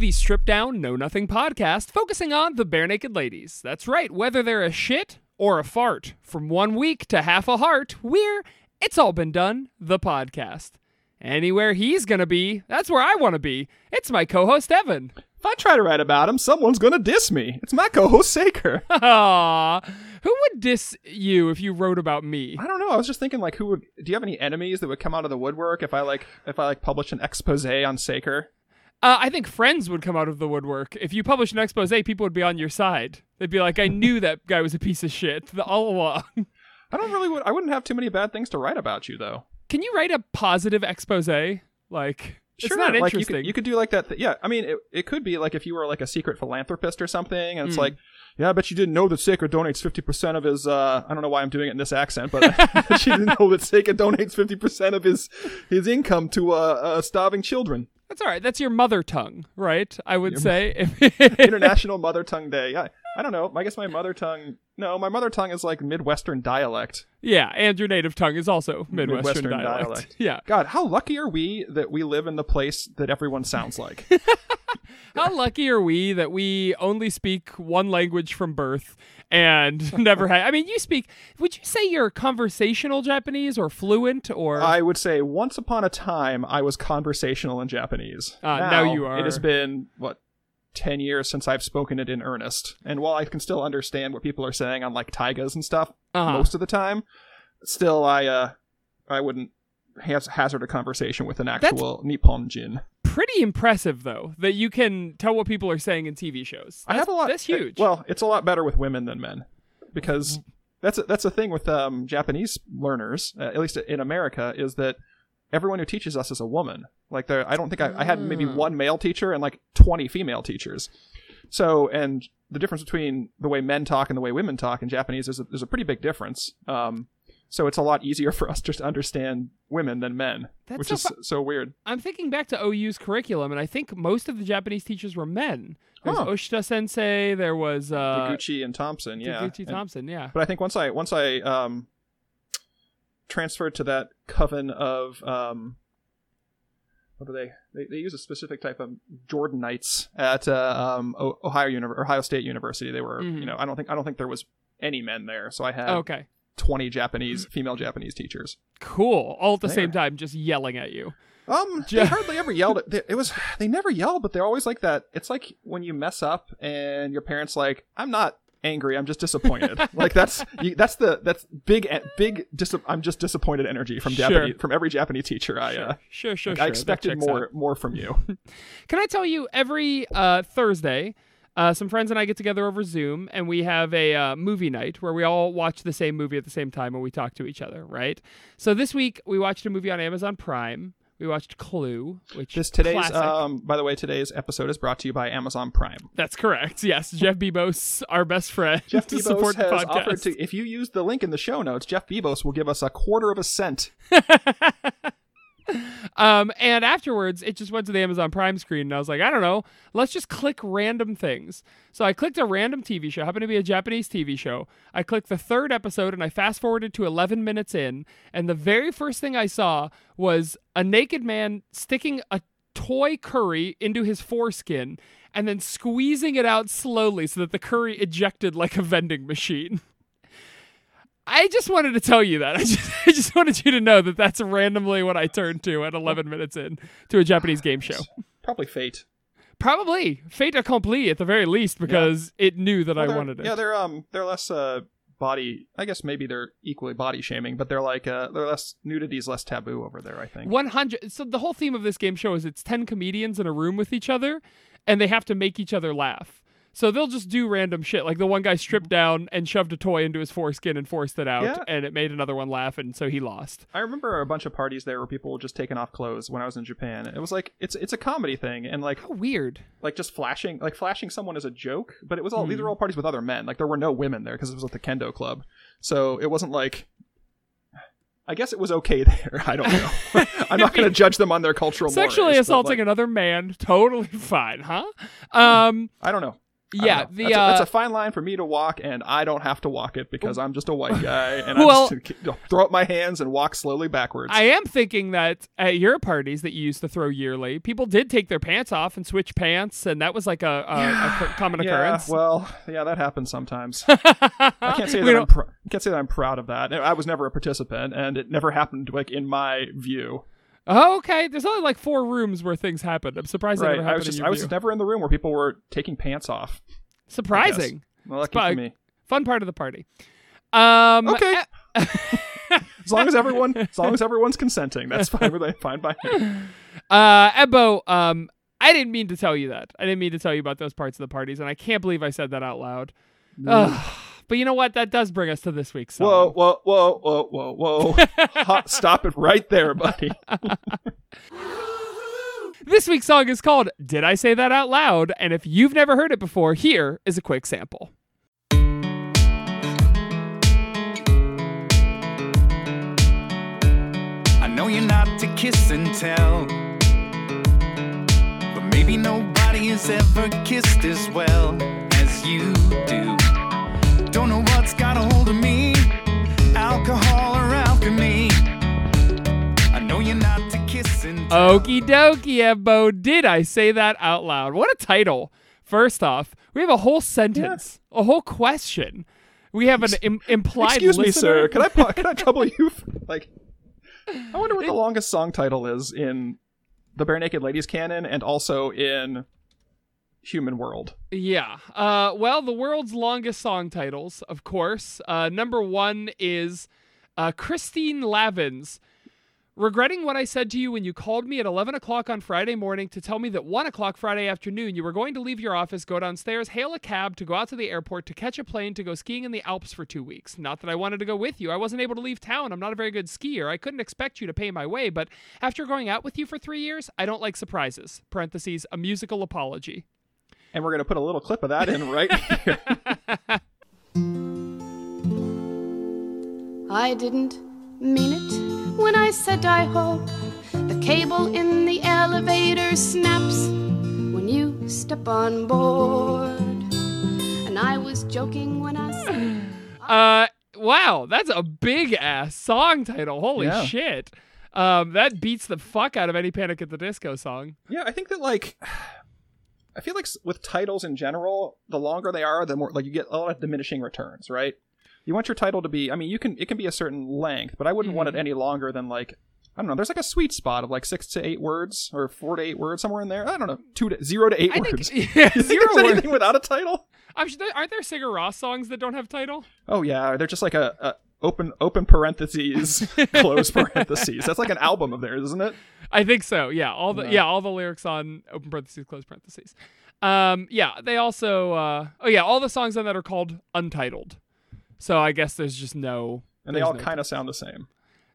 the Strip Down Know Nothing podcast, focusing on the Barenaked Ladies. That's right, whether they're a shit or a fart, from one week to half a heart, we're It's All Been Done, the podcast. Anywhere he's gonna be, that's where I wanna be. It's my co host, Evan. If I try to write about him, someone's gonna diss me. It's my co-host Saker. Aww. Who would diss you if you wrote about me? I don't know. I was just thinking, like, who would? Do you have any enemies that would come out of the woodwork if I like if I like published an expose on Saker? Uh, I think friends would come out of the woodwork. If you published an expose, people would be on your side. They'd be like, I knew that guy was a piece of shit the- all along. I don't really. would- I wouldn't have too many bad things to write about you, though. Can you write a positive expose? Like, it's Sure, not like interesting. you could, you could do like that. Th- yeah, I mean, it, it could be like if you were like a secret philanthropist or something, and it's Mm. like, yeah, I bet you didn't know that Saker donates fifty percent of his. uh I don't know why I'm doing it in this accent, but I bet you didn't know that Saker donates fifty percent of his his income to uh, uh starving children. That's all right. That's your mother tongue, right? I would Your say. International Mother Tongue Day. Yeah, I don't know. I guess my mother tongue. No, my mother tongue is like Midwestern dialect. yeah, and your native tongue is also Midwestern, Midwestern dialect. dialect. Yeah. God, how lucky are we that we live in the place that everyone sounds like? How lucky are we that we only speak one language from birth and never had? I mean, you speak. Would you say you're conversational Japanese or fluent or? I would say once upon a time I was conversational in Japanese. Ah, now you are. It has been what. 10 years since I've spoken it in earnest. And while I can still understand what people are saying on like taigas and stuff Uh-huh. most of the time, still I uh I wouldn't haz- hazard a conversation with an actual Nippon Jin. Pretty impressive though that you can tell what people are saying in TV shows. I have a lot. That's huge. well, it's a lot better with women than men because that's a, that's the thing with um, Japanese learners, uh, at least in America, is that everyone who teaches us is a woman. Like there, I don't think I, I had maybe Ah. one male teacher and like twenty female teachers. So, and the difference between the way men talk and the way women talk in Japanese is a, there's a pretty big difference. Um, so it's a lot easier for us just to understand women than men, That's which so is fu- so weird. I'm thinking back to OU's curriculum, and I think most of the Japanese teachers were men. There was Huh. Oshita Sensei. There was uh, Taguchi and Thompson, yeah. Taguchi And- Thompson. Yeah. But I think once I once I um transferred to that coven of um what do they they, they use a specific type of Jordanites at uh, um Ohio Uni- Ohio State University. They were Mhm. you know I don't think I don't think there was any men there, so I had okay. twenty Japanese female Japanese teachers. Cool. All at the There. same time, just yelling at you. Um, they hardly ever yelled. At, they- it was they never yelled, but they're always like that. It's like when you mess up and your parents like, I'm not angry, I'm just disappointed. like that's you, that's the that's big e- big. Dis- I'm just disappointed energy from Sure. Japanese from every Japanese teacher. I uh, Sure, sure, like, sure. I expected more out. more from you. Can I tell you, every uh, Thursday, uh, some friends and I get together over Zoom, and we have a uh, movie night where we all watch the same movie at the same time and we talk to each other, right? So this week we watched a movie on Amazon Prime. We watched Clue, which This today's classic. um by the way today's episode is brought to you by Amazon Prime. That's correct. Yes, Jeff Bezos, our best friend, Jeff to Bezos support the has podcast. offered to if you use the link in the show notes, Jeff Bezos will give us a quarter of a cent. Um, and afterwards, it just went to the Amazon Prime screen, and I was like, I don't know, let's just click random things. So I clicked a random TV show, happened to be a Japanese TV show. I clicked the third episode, and I fast forwarded to 11 minutes in, and the very first thing I saw was a naked man sticking a toy curry into his foreskin and then squeezing it out slowly so that the curry ejected like a vending machine. I just wanted to tell you that. I just, I just wanted you to know that that's randomly what I turned to at 11 minutes in to a Japanese game show. Probably fate. Probably fait accompli at the very least because it knew that Well, I wanted it. Yeah, they're um they're less uh body. I guess maybe they're equally body shaming, but they're like uh they're less nudity's less taboo over there. I think. 100 so the whole theme of this game show is it's 10 comedians in a room with each other and they have to make each other laugh so they'll just do random shit like the one guy stripped down and shoved a toy into his foreskin and forced it out Yeah. and it made another one laugh and so he lost I remember a bunch of parties there where people were just taking off clothes when I was in Japan. It was like it's it's a comedy thing and like how weird like just flashing like flashing someone as a joke, but it was all these Hmm. were all parties with other men. Like there were no women there because it was at the kendo club, so it wasn't like. I guess it was okay there. I don't know. I'm not going to judge them on their cultural. sexually assaulting like, another man totally fine huh um I don't know. Yeah, the that's, a, uh, that's a fine line for me to walk, and I don't have to walk it because I'm just a white guy, and Well- I just throw up my hands and walk slowly backwards. I am thinking that at your parties that you used to throw yearly, people did take their pants off and switch pants, and that was like a, a, a co- common yeah, occurrence. well, yeah, that happens sometimes. I can't say that I'm pr- I can't say that I'm proud of that. I was never a participant, and it never happened like in my view. Oh, okay. There's only like four rooms where things happen. I'm surprised it Right? never I happened was just in I was just never in the room where people were taking pants off. Surprising. Well, lucky for me. Fun part of the party. Um, Okay. As long as everyone, as long as everyone's consenting, that's fine. with Fine by me. Uh, Ebo, um, I didn't mean to tell you that. I didn't mean to tell you about those parts of the parties, and I can't believe I said that out loud. Ugh. But you know what? That does bring us to this week's song. Whoa, whoa, whoa, whoa, whoa, whoa! Hot, stop it right there, buddy. This week's song is called Did I Say That Out Loud? And if you've never heard it before, here is a quick sample. I know you're not to kiss and tell. But maybe nobody has ever kissed as well as you do. Don't know what's got a hold of me, alcohol or alchemy. I know you're not to kiss and tell. Okie dokie, Ebo. Did I say that out loud? What a title. First off, we have a whole sentence, a whole question. We have an Im- implied Excuse me, sir. Can I pa- can I trouble you? For, like, I wonder what the longest song title is in the Barenaked Ladies canon, and also in Human World. Yeah. Uh, well, the world's longest song titles, of course. Uh, number one is uh, Christine Lavin's Regretting what I said to you when you called me at 11 o'clock on Friday morning to tell me that 1 o'clock Friday afternoon you were going to leave your office, go downstairs, hail a cab to go out to the airport to catch a plane to go skiing in the Alps for two weeks. Not that I wanted to go with you. I wasn't able to leave town. I'm not a very good skier. I couldn't expect you to pay my way, but after going out with you for three years, I don't like surprises. Parentheses, a musical apology. And we're gonna put a little clip of that in right here. I didn't mean it when I said I hope the cable in the elevator snaps when you step on board. And I was joking when I said. Uh, wow, that's a big ass song title. Holy Yeah. shit. Um, that beats the fuck out of any Panic at the Disco song. Yeah, I think that like I feel like with titles in general, the longer they are, the more like you get a lot of diminishing returns, right? You want your title to be I mean, you can it can be a certain length, but I wouldn't want it mm-hmm. any longer than like I don't know. There's like a sweet spot of like six to eight words or four to eight words somewhere in there. I don't know, two to zero to eight I think words. yeah, think zero there's anything without a title? I'm aren't there Sigur Rós songs that don't have title? Oh yeah, they're just like a, a open open parentheses close parentheses. That's like an album of theirs, isn't it? I think so. Yeah, all the yeah, all the lyrics on open parentheses, close parentheses. Um, yeah, they also uh, oh yeah, all the songs on that are called untitled. So I guess there's just no. And they all no- kind of sound the same.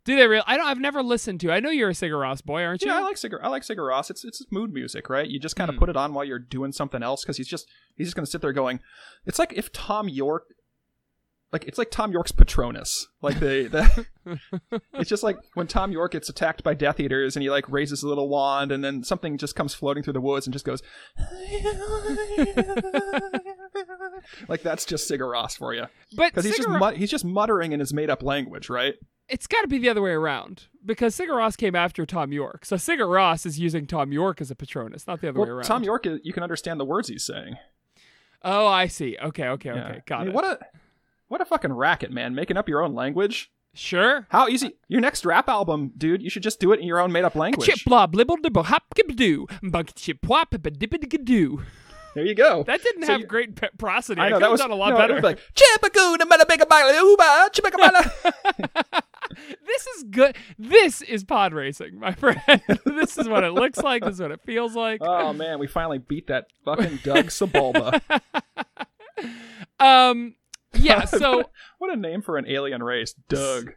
Do they really? I don't. I've never listened to. I know you're a Sigur boy, aren't you? Yeah, I like Sigur. I like Sigur Rós. It's it's mood music, right? You just kind of put it on while you're doing something else because he's just he's just gonna sit there going. It's like if Thom Yorke, like it's like Thom Yorke's Patronus. Like they, the, it's just like when Thom Yorke gets attacked by Death Eaters and he like raises a little wand and then something just comes floating through the woods and just goes. like that's just Sigur Rós for you but because he's just mut- he's just muttering in his made up language, right? it's got to be the other way around because Sigur Rós came after Thom Yorke. So Sigur Rós is using Thom Yorke as a Patronus, not the other way around. Thom Yorke, you can understand the words he's saying. Oh, I see. Okay, okay, Yeah. okay. Got I mean, it. What a what a fucking racket, man! Making up your own language. Sure. How easy? Your next rap album, dude. You should just do it in your own made up language. Chip blah blibble dibble hop doo bunk chip wop doo. There you go. That didn't So have you- great pe- prosody. I know that was done a lot no, better. Like meta bigga bala uba, chipagabala. this is good. This is pod racing, my friend. this is what it looks like. This is what it feels like. Oh man, we finally beat that fucking Dug Sebulba. Um, yeah. So what a name for an alien race, Dug.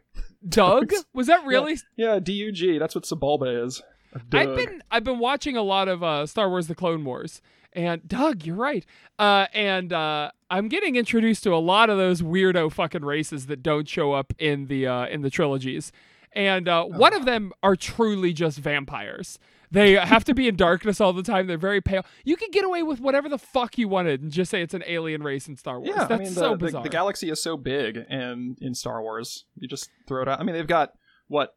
Dug was that really? Yeah, D U G. That's what Sebulba is. Dug. I've been I've been watching a lot of uh, Star Wars: The Clone Wars, and Doug, you're right. Uh, and uh, I'm getting introduced to a lot of those weirdo fucking races that don't show up in the uh, in the trilogies. and uh, one of them are truly just vampires. They have to be in darkness all the time. They're very pale. You could get away with whatever the fuck you wanted and just say it's an alien race in Star Wars. Yeah, That's I mean the, so the, bizarre. the galaxy is so big, and in Star Wars, you just throw it out. I mean, they've got what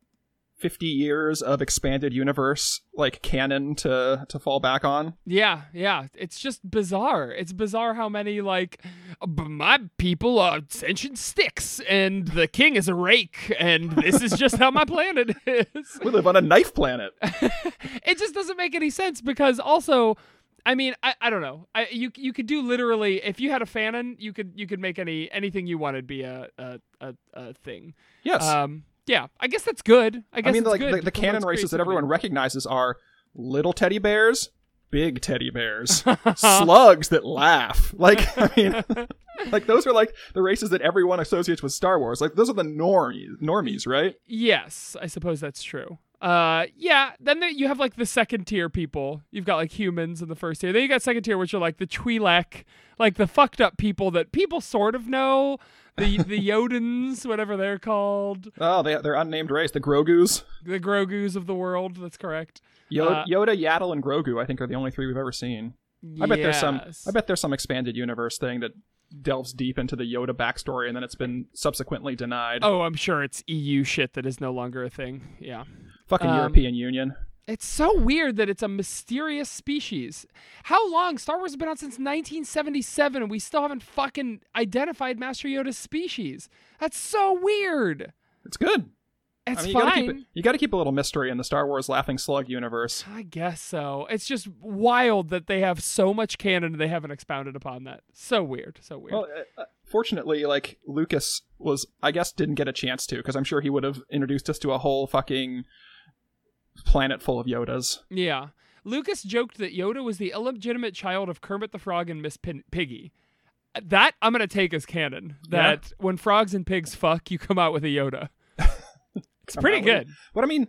fifty years of expanded universe like canon to to fall back on. Yeah, yeah. It's just bizarre. It's bizarre how many like "Uh, b- my people are sentient sticks and the king is a rake and this is just how my planet is. We live on a knife planet. it just doesn't make any sense because also I mean, I, I don't know. I, you you could do literally if you had a fanon, you could you could make any anything you wanted be a a, a, a thing. Yes, Um yeah, I guess that's good. I guess I mean like the, the canon races that everyone recognizes are little teddy bears, big teddy bears, slugs that laugh. Like I mean, like those are like the races that everyone associates with Star Wars. Like those are the normies, normies, right? Yes, I suppose that's true. Uh, yeah. Then there, you have like the second tier people. You've got like humans in the first tier. Then you got second tier, which are like the Twi'lek, like the fucked up people that people sort of know. The the Yodans, whatever they're called, Oh, they they're unnamed race. The Grogu's. the Grogu's of the world. That's correct. Yoda, Uh, Yoda, Yaddle, and Grogu, I think, are the only three we've ever seen. I bet there's some. I bet there's some expanded universe thing that delves deep into the Yoda backstory, and then it's been subsequently denied. Oh, I'm sure it's EU shit that is no longer a thing. Yeah. Fucking um, European Union. It's so weird that it's a mysterious species. How long? Star Wars has been out since 1977 and we still haven't fucking identified Master Yoda's species. That's so weird. It's good. It's I mean, you gotta fine. keep it. You gotta keep a little mystery in the Star Wars Laughing Slug universe. I guess so. It's just wild that they have so much canon and they haven't expounded upon that. So weird. So weird. Well, uh, uh, fortunately, like Lucas was, I guess, didn't get a chance to because I'm sure he would have introduced us to a whole fucking planet full of Yodas. yeah. Lucas joked that Yoda was the illegitimate child of Kermit the Frog and Miss Pin- Piggy. That I'm going to take as canon. That when frogs and pigs fuck, you come out with a Yoda. It's pretty with good. But I mean,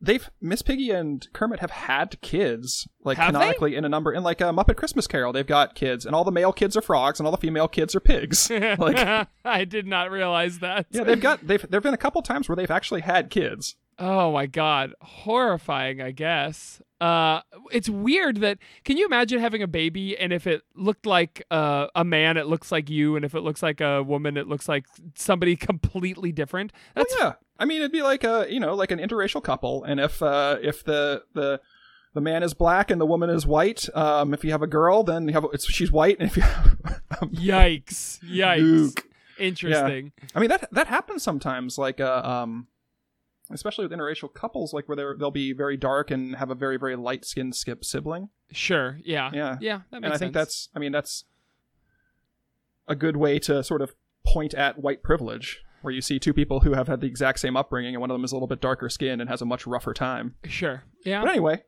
they've Miss Piggy and Kermit have had kids, like Have they? canonically in a number in like a Muppet Christmas Carol. They've got kids, and all the male kids are frogs, and all the female kids are pigs. like, I did not realize that. yeah, they've got they've there've been a couple times where they've actually had kids. Oh my god, horrifying, I guess. Uh it's weird that can you imagine having a baby and if it looked like uh, a man it looks like you and if it looks like a woman it looks like somebody completely different. That's well, yeah, I mean, it'd be like a you know like an interracial couple, and if uh if the the the man is black and the woman is white, um, if you have a girl, then you have it's, she's white, and if you have, yikes. Yikes. Luke. Interesting. I mean that that happens sometimes, like uh, um, especially with interracial couples, like where they're, they'll be very dark and have a very very light skinned skip sibling. Sure. Yeah. Yeah. Yeah, that makes and I think sense. that's, I mean, that's a good way to sort of point at white privilege, where you see two people who have had the exact same upbringing, and one of them is a little bit darker skinned and has a much rougher time. Sure. Yeah. But anyway,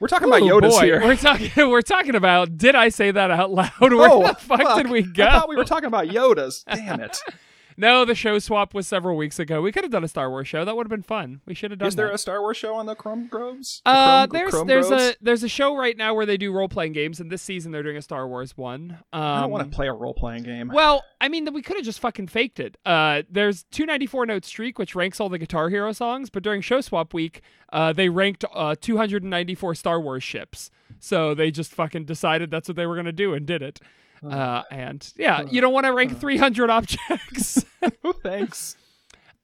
we're talking about oh, Yoda's boy, here. We're talking we're talking about did I say that out loud? Where oh, the fuck, did we go? I thought we were talking about Yodas. Damn it! No, the show swap was several weeks ago. We could have done a Star Wars show. That would have been fun. We should have done Is there that. a Star Wars show on the Chrome Groves? The uh, Chrome- there's Chrome there's Groves? a there's a show right now where they do role playing games, and this season they're doing a Star Wars one. Um, I don't want to play a role playing game. Well, I mean, we could have just fucking faked it. Uh, there's 294 note streak, which ranks all the Guitar Hero songs, but during show swap week, uh, they ranked uh 294 Star Wars ships. So they just fucking decided that's what they were gonna do and did it. Uh, and yeah, you don't want to rank 300 objects. thanks.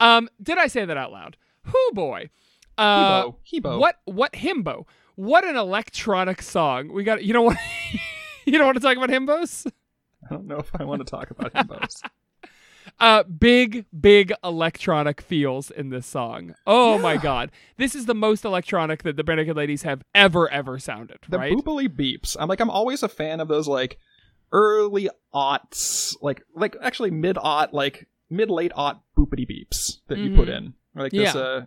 um, did I say that out loud? Who boy. Uh, Hebo. Hebo. What what himbo? What an electronic song. We got you don't want you don't want to talk about himbos? I don't know if I want to talk about himbos. Uh big big electronic feels in this song. Oh my god. This is the most electronic that the Renegade Ladies have ever ever sounded, right? the right? boopily beeps. I'm like, I'm always a fan of those like early aughts, like like actually mid aught, like mid late aught boopity beeps that you put in, like this. Mm-hmm. Yeah. Uh,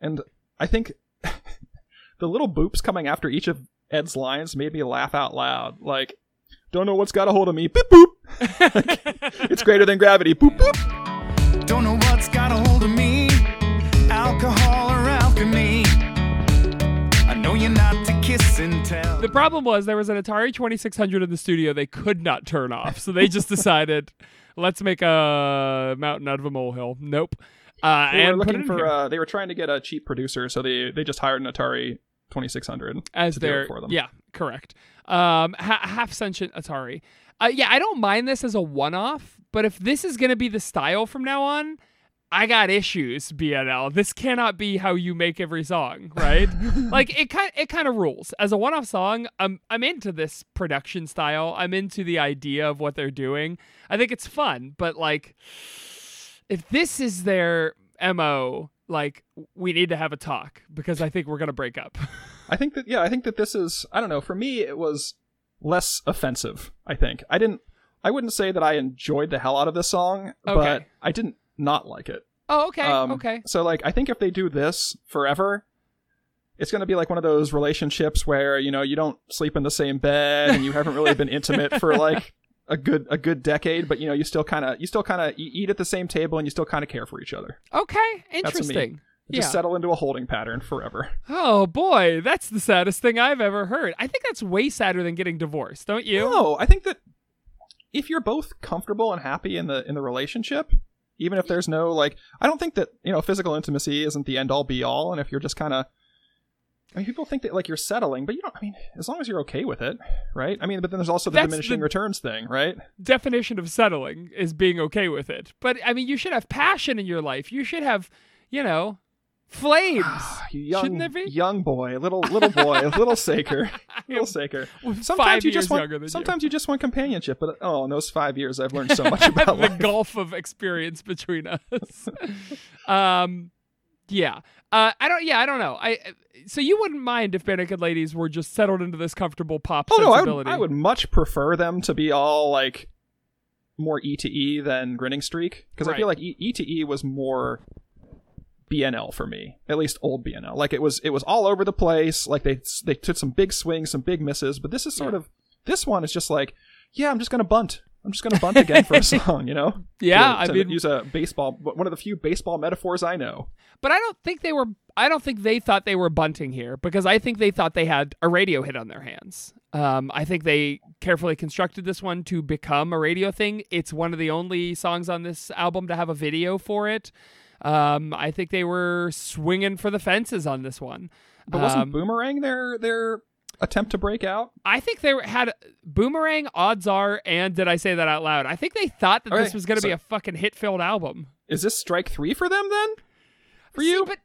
and I think the little boops coming after each of Ed's lines made me laugh out loud. Like, don't know what's got a hold of me. Boop boop. Like, it's greater than gravity. Boop boop. Don't know what's got a hold of me, alcohol or alchemy. I know you're not to kiss and tell. The problem was there was an Atari 2600 in the studio they could not turn off. So they just decided, let's make a mountain out of a molehill. Nope. Uh, They were looking for uh, they were trying to get a cheap producer, so they they just hired an Atari 2600 as to do it their for them. yeah, correct. Um, ha- half sentient Atari. Uh, yeah, I don't mind this as a one-off, but if this is gonna be the style from now on, I got issues. BNL, this cannot be how you make every song, right? like it kind it kind of rules as a one-off song. I'm I'm into this production style. I'm into the idea of what they're doing. I think it's fun, but like if this is their mo, like we need to have a talk because I think we're gonna break up. I think that yeah, I think that this is I don't know. For me, it was less offensive. I think I didn't. I wouldn't say that I enjoyed the hell out of this song, but I didn't not like it. oh, okay, Um, okay. So like, I think if they do this forever, it's going to be like one of those relationships where you know you don't sleep in the same bed and you haven't really been intimate for like a good a good decade, but you know you still kind of you still kind of eat at the same table and you still kind of care for each other. Okay, interesting. You Just Yeah. settle into a holding pattern forever. Oh boy, that's the saddest thing I've ever heard. I think that's way sadder than getting divorced, don't you? No, I think that if you're both comfortable and happy in the in the relationship, even if there's no like, I don't think that you know physical intimacy isn't the end all be all. And if you're just kind of, I mean, people think that like you're settling, but you don't. I mean, as long as you're okay with it, right? I mean, but then there's also the That's diminishing the- returns thing, right? Definition of settling is being okay with it. But I mean, you should have passion in your life. You should have, you know, flames. Young Shouldn't there be? young boy, little little boy, A little saker, little saker. Sometimes you just want than you. sometimes you. just want companionship, but oh, in those five years, I've learned so much about the life. gulf of experience between us. um, yeah. Uh, I don't. Yeah, I don't know. I so you wouldn't mind if Naked Ladies were just settled into this comfortable pop Oh no, I would. I would much prefer them to be all like more E to E than Grinning Streak because I feel like E to E was more BNL for me, at least old BNL. Like it was, it was all over the place. Like they they took some big swings, some big misses, but this is sort Yeah. of this one is just like, yeah, I'm just gonna bunt. I'm just gonna bunt again for a song, you know? Yeah, To- I to mean- use a baseball, one of the few baseball metaphors I know. But I don't think they were. I don't think they thought they were bunting here because I think they thought they had a radio hit on their hands. Um, I think they carefully constructed this one to become a radio thing. It's one of the only songs on this album to have a video for it. Um, I think they were swinging for the fences on this one. But wasn't Um, Boomerang their their attempt to break out? I think they were, had Boomerang, Odds Are, and did I say that out loud? I think they thought that Okay, this was going to be a fucking hit filled album. Is this strike three for them then? For See, you? but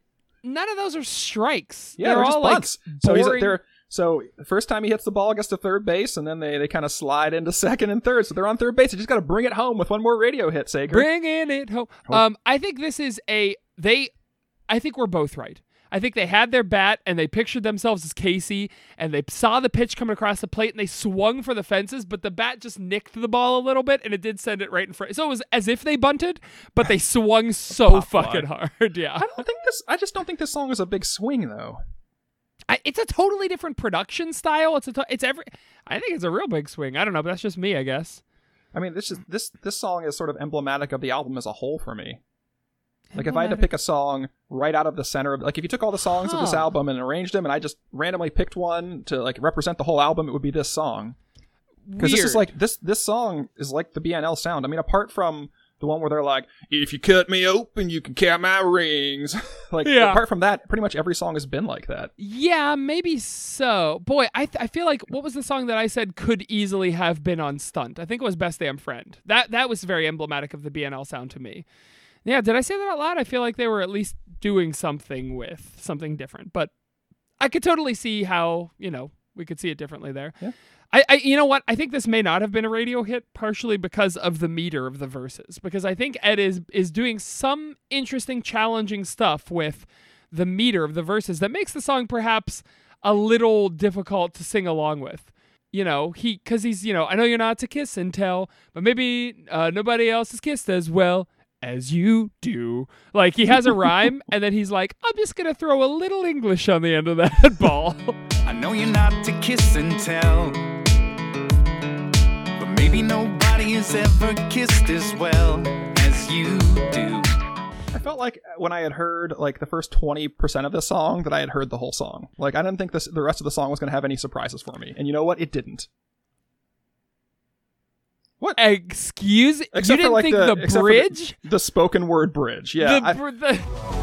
none of those are strikes. Yeah, they're, they're, all like bunts. so he's they're so first time he hits the ball gets to third base, and then they, they kind of slide into second and third. So they're on third base. They just got to bring it home with one more radio hit, Sager. Bringing it home. Um, I think this is a they. I think we're both right. I think they had their bat and they pictured themselves as Casey and they saw the pitch coming across the plate and they swung for the fences, but the bat just nicked the ball a little bit and it did send it right in front. So it was as if they bunted, but they swung so fucking hard. Yeah, I don't think this. I just don't think this song is a big swing though. I, it's a totally different production style. It's a to- it's every. I think it's a real big swing. I don't know, but that's just me, I guess. I mean, this is this this song is sort of emblematic of the album as a whole for me. Like if I had to pick a song right out of the center of like if you took all the songs of this album and arranged them and I just randomly picked one to like represent the whole album, it would be this song. Because this is like this this song is like the BNL sound. I mean, apart from the one where they're like, "If you cut me open, you can count my rings." like Yeah. apart from that, pretty much every song has been like that. Yeah, maybe so. Boy, I th- I feel like what was the song that I said could easily have been on Stunt? I think it was Best Damn Friend. That that was very emblematic of the BNL sound to me. Yeah, did I say that out loud? I feel like they were at least doing something with something different, but I could totally see how you know we could see it differently there. Yeah. I, I you know what I think this may not have been a radio hit partially because of the meter of the verses because I think Ed is is doing some interesting challenging stuff with the meter of the verses that makes the song perhaps a little difficult to sing along with. You know, he because he's you know I know you're not to kiss and tell, but maybe uh, nobody else has kissed as well as you do. Like he has a rhyme, and then he's like, I'm just gonna throw a little English on the end of that ball. I know you're not to kiss and tell. But maybe nobody has ever kissed as well as you do. I felt like when I had heard like the first twenty percent of the song that I had heard the whole song. Like I didn't think this the rest of the song was going to have any surprises for me, and you know what? It didn't. What? Excuse? Except you didn't like, think the- the, except for the- bridge? The spoken word bridge. Yeah. the, I- the-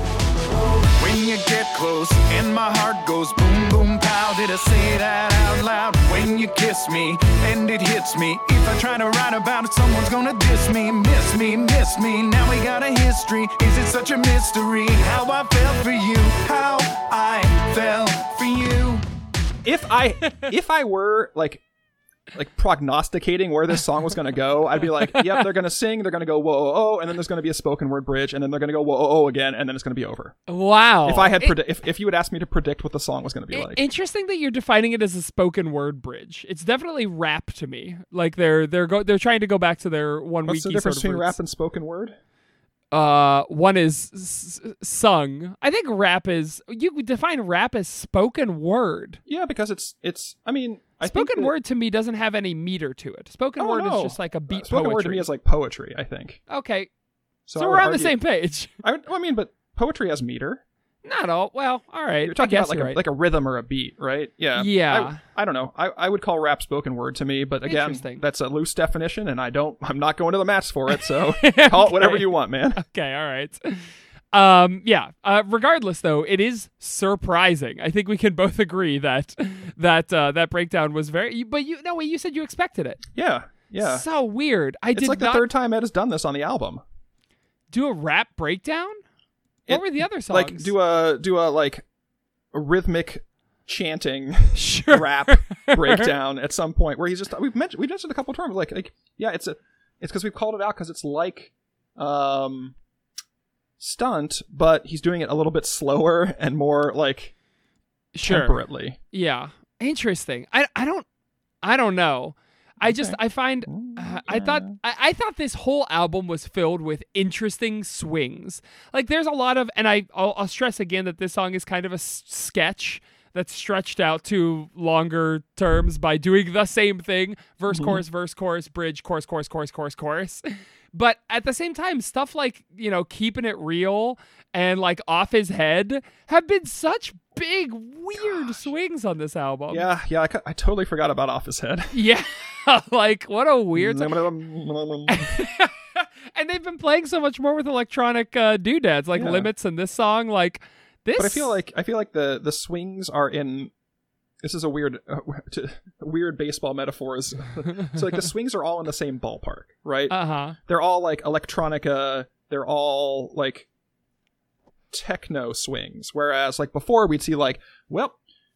When you get close and my heart goes boom, boom, pow. Did I say that out loud? When you kiss me and it hits me. If I try to write about it, someone's gonna diss me. Miss me, miss me. Now we got a history. Is it such a mystery? How I felt for you. How I fell for you. if I if I were like like prognosticating where this song was going to go, I'd be like, yep, they're going to sing, they're going to go whoa oh, oh, and then there's going to be a spoken word bridge, and then they're going to go whoa oh, oh again, and then it's going to be over. wow. If I had It- if if you had asked me to predict what the song was going to be I- like, Interesting that you're defining it as a spoken word bridge. It's definitely rap to me. Like they're they're go they're trying to go back to their one what's the difference sort of between roots. rap and spoken word? Uh, one is s- sung. I think rap is you define rap as spoken word. Yeah, because it's it's. I mean, I Spoken that- word to me doesn't have any meter to it. Spoken Oh, word no. is just like a beat Uh, spoken poetry. word to me is like poetry. I think. okay, So, so, we're on the same page. I, would, I mean, but poetry has meter. Not all. Well, all right. You're talking about like a, right. like a rhythm or a beat, right? Yeah. Yeah. I, I don't know. I, I would call rap spoken word to me, but again, that's a loose definition, and I don't. I'm not going to the mats for it. So call it whatever you want, man. Okay, all right. Um, yeah. Uh, regardless, though, it is surprising. I think we can both agree that that uh, that breakdown was very. But you no wait, you said you expected it. Yeah. Yeah. So weird. I it's did like not the third time Ed has done this on the album. do a rap breakdown. What It- were the other songs? Like do a do a like a rhythmic chanting sure rap breakdown at some point where he's just we've mentioned we mentioned a couple of times like like yeah it's a it's because we've called it out because it's like um stunt but he's doing it a little bit slower and more like Sure. temperately Yeah. Interesting. I I don't I don't know. I just I find uh, I thought I, I thought this whole album was filled with interesting swings. Like there's a lot of and I I'll, I'll stress again that this song is kind of a s- sketch that's stretched out to longer terms by doing the same thing verse chorus verse chorus bridge chorus chorus chorus chorus chorus. But at the same time, stuff like, you know, keeping it real and like off his head have been such big, weird swings on this album. yeah yeah I, I totally forgot about Off His Head Yeah. like, what a weird. and they've been playing so much more with electronic uh, doodads, like Yeah. limits in this song. Like, this. But I feel like I feel like the the swings are in this is a weird uh, to, weird baseball metaphors so like the swings are all in the same ballpark right Uh huh. they're all like electronica they're all like techno swings whereas like before we'd see like well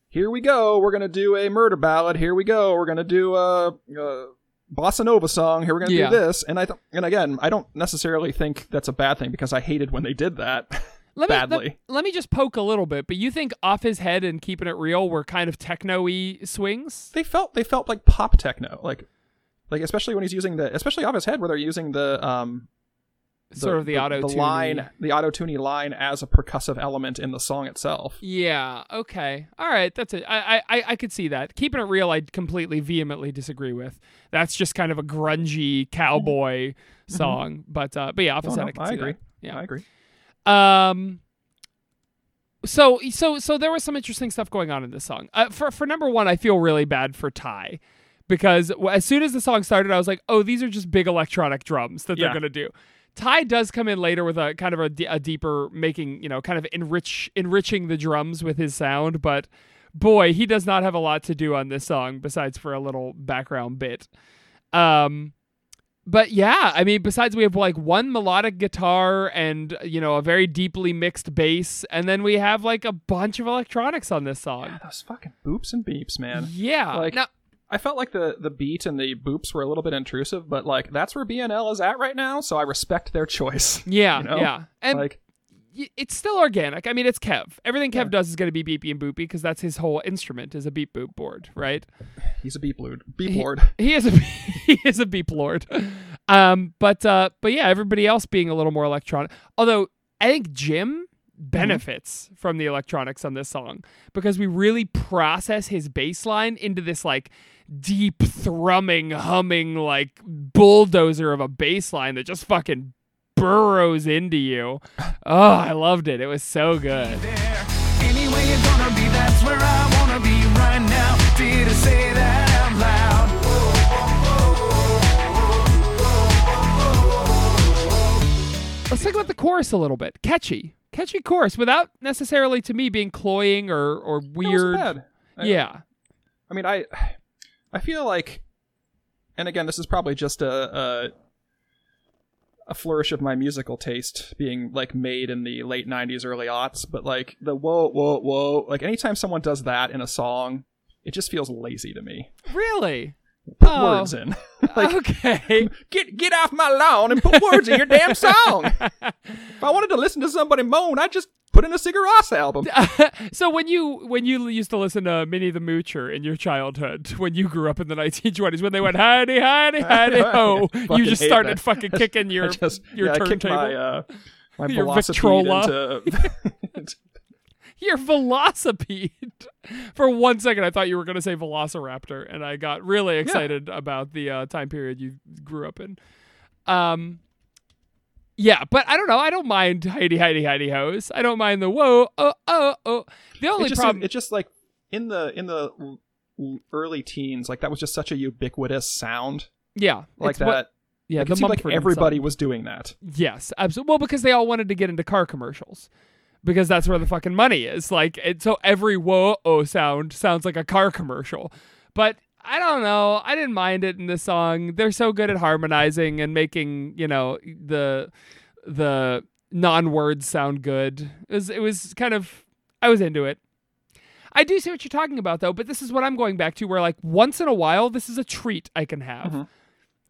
here we go we're gonna do a murder ballad here we go we're gonna do a, a bossa nova song here we're gonna Yeah. do this and i th- and again i don't necessarily think that's a bad thing because i hated when they did that Let me, badly. Let, let me just poke a little bit, but you think Off His Head and Keeping It Real were kind of techno y swings? they felt they felt like pop techno like like especially when he's using the especially off his head where they're using the um the, sort of the, auto the line the auto tuning line as a percussive element in the song itself Yeah. Okay. All right. That's it. I, I I- I could see that. Keeping it real, I completely vehemently disagree with. That's just kind of a grungy cowboy song. But uh, but yeah, Mm-hmm. Opposite. no, I, can I see agree that. Yeah. i agree Um. So so so there was some interesting stuff going on in this song. Uh, for for number one, I feel really bad for Ty because as soon as the song started, I was like, oh, these are just big electronic drums that Yeah. they're gonna do. Ty does come in later with a kind of a deeper making, you know, kind of enrich enriching the drums with his sound, but boy, he does not have a lot to do on this song besides for a little background bit. Um but yeah, I mean, besides we have like one melodic guitar and you know a very deeply mixed bass, and then we have like a bunch of electronics on this song. yeah, those fucking boops and beeps man Yeah, Like- now, i felt like the the beat and the boops were a little bit intrusive but like that's where bnl is at right now so i respect their choice yeah, you know? yeah, and like it's still organic. I mean, it's Kev. Everything Kev Yeah. does is going to be beepy and boopy because that's his whole instrument is a beep boop board, right? he's a beep lord beep He- lord He is a he is a beep lord. Um, but uh, but yeah, everybody else being a little more electronic. Although I think Jim benefits from the electronics on this song because we really process his bass line into this like deep thrumming, humming like bulldozer of a bass line that just fucking burrows into you. Oh, I loved it. It was so good. Let's talk about the chorus a little bit. Catchy. Catchy chorus without necessarily to me being cloying or, or weird. Yeah. I, I mean I I feel like, and again, this is probably just a, a a flourish of my musical taste being like made in the late '90s, early aughts. But like the whoa, whoa, whoa, like anytime someone does that in a song, it just feels lazy to me. Really? Put Oh. words in. like okay. get get off my lawn and put words in your damn song. if I wanted to listen to somebody moan, I'd just put in a Sigur Rós album. so when you when you used to listen to Minnie the Moocher in your childhood, when you grew up in the 1920s, when they went hidey hidey hidey ho, you just started that. fucking kicking your just, your yeah, turntable, my uh, my Your Victrola. into your velocipede. For one second, I thought you were going to say Velociraptor, and I got really excited about the uh, time period you grew up in. Um, yeah, but I don't know. I don't mind Heidi Heidi Heidi Hoes. I don't mind the whoa oh oh oh. The only it just problem, seemed- it just like in the in the early teens, like that was just such a ubiquitous sound yeah, like that. what- yeah, like, it seemed like everybody was doing that. Yes, absolutely. Well, because they all wanted to get into car commercials. Because that's where the fucking money is. Like, it, so every whoa oh sound sounds like a car commercial. But I don't know. I didn't mind it in this song. They're so good at harmonizing and making, you know, the the non words sound good. It was, it was kind of, I was into it. I do see what you're talking about, though, but this is what I'm going back to where, like, once in a while, this is a treat I can have. Mhm.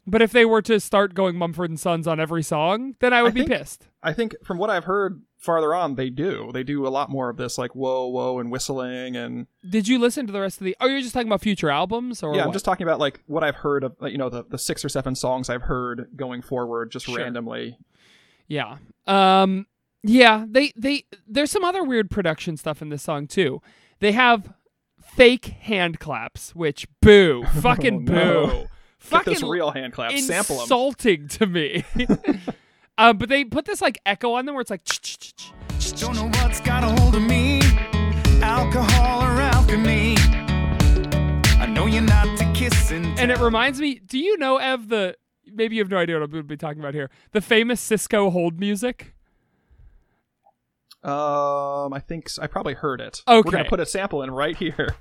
But if they were to start going Mumford and Sons on every song, then I would I be think- pissed. I think from what I've heard farther on, they do. They do a lot more of this, like whoa, whoa, and whistling, and Did you listen to the rest of the? Oh, you're just talking about future albums, or yeah, I'm just talking about like what I've heard of, you know, the the six or seven songs I've heard going forward, just Sure. randomly. yeah, um, yeah. They they there's some other weird production stuff in this song too. They have fake hand claps, which boo, fucking Oh, no. boo, Get fucking this real hand clap, sample them. insulting to me. um, but they put this like echo on them where it's like. Don't know what's got a hold of me, alcohol or alchemy. I know you're not to kiss and And it tell. reminds me. Do you know Ev the? Maybe you have no idea what I'm going to be talking about here. The famous Cisco hold music. Um, I think s- I probably heard it. We're Okay. gonna put a sample in right here.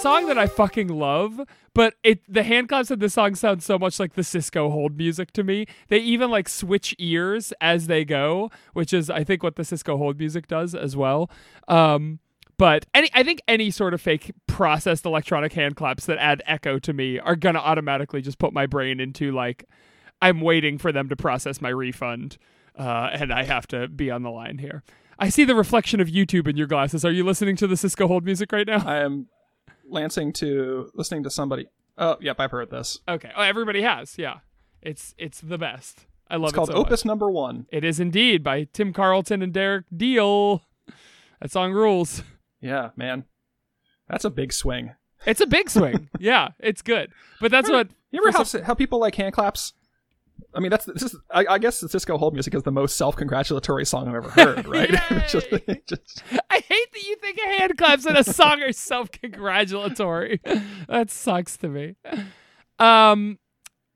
Song that I fucking love, but it the hand claps of this song sound so much like the Cisco hold music to me. They even like switch ears as they go, which is I think what the Cisco hold music does as well. Um, but any I think any sort of fake processed electronic hand claps that add echo to me are gonna automatically just put my brain into like I'm waiting for them to process my refund, uh, and I have to be on the line here. I see the reflection of YouTube in your glasses. Are you listening to the Cisco hold music right now? I am lancing to listening to somebody. Oh, yep, I've heard this. Okay. Oh, everybody has. Yeah. It's it's the best. I love it. It's called so Opus much. Number One. It is indeed by Tim Carleton and Darrick Deel. That song rules. Yeah, man, that's a big swing. It's a big swing. yeah, it's good. But that's what You ever how, some- how people like hand claps? I mean, that's this is. I, I guess the Cisco hold music is the most self-congratulatory song I've ever heard. Right? Just, just- I hate that you think a hand claps in a song are self-congratulatory. that sucks to me. Um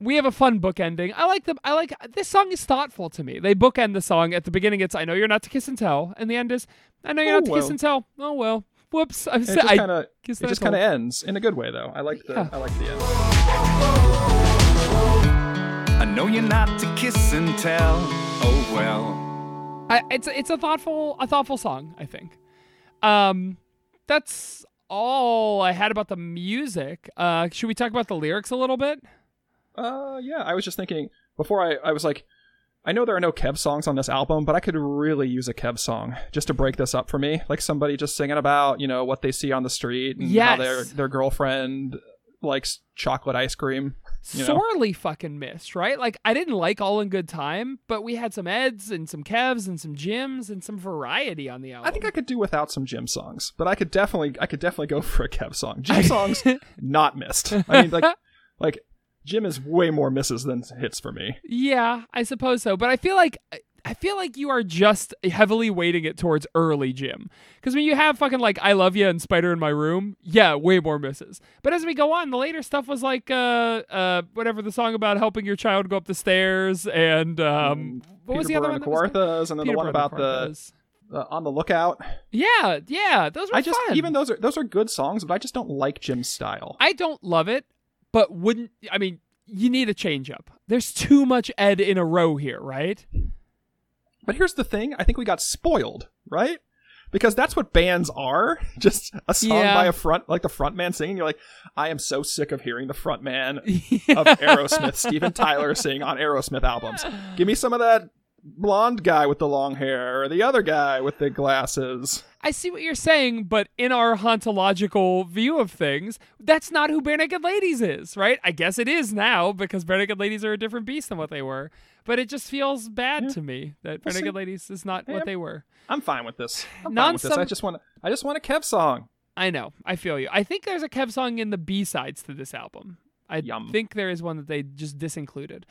we have a fun book ending. I like them. I like this song is thoughtful to me. They bookend the song at the beginning. It's I know you're not to kiss and tell, and the end is I know you're Oh, not to kiss and tell. Oh well, whoops. I'm it sa- just I kind of guess it just kind of ends in a good way though. I like the Yeah. I like the end. I know you're not to kiss and tell. Oh well. I, it's it's a thoughtful a thoughtful song. I think. Um, that's all I had about the music. Uh, should we talk about the lyrics a little bit? Uh, yeah. I was just thinking before I I was like. I know there are no Kev songs on this album, but I could really use a Kev song just to break this up for me. Like somebody just singing about, you know, what they see on the street and how their their girlfriend likes chocolate ice cream. You know? sorely fucking missed, right? Like I didn't like All in Good Time, but we had some Eds and some Kevs and some Jims and some variety on the album. I think I could do without some Jim songs, but I could definitely I could definitely go for a Kev song. Jim songs not missed. I mean like like Jim is way more misses than hits for me. Yeah, I suppose so. But I feel like I feel like you are just heavily weighting it towards early Jim. Because when you have fucking like I Love You and Spider in My Room, yeah, way more misses. But as we go on, the later stuff was like uh uh whatever the song about helping your child go up the stairs and um what was the Peterborough other one? and was the Kawarthas, and then the one Peterborough about the uh, on the lookout. Yeah, yeah, those were I just fun. even those are those are good songs, but I just don't like Jim's style. I don't love it, but wouldn't I mean you need a change up. There's too much Ed in a row here, right? But here's the thing: I think we got spoiled, right? Because that's what bands are. Just a song Yeah. by a front, like the front man singing. You're like, I am so sick of hearing the front man of Aerosmith, Steven Tyler, sing on Aerosmith albums. Give me some of that blonde guy with the long hair, or the other guy with the glasses. I see what you're saying, but in our hauntological view of things, that's not who Barenaked Ladies is, right? I guess it is now because Barenaked Ladies are a different beast than what they were. But it just feels bad to me that Barenaked Ladies is not Yeah. what they were. I'm fine with this. I'm fine with this. I just want, I just want a Kev song. I know. I feel you. I think there's a Kev song in the B sides to this album. I Yum. think there is one that they just disincluded.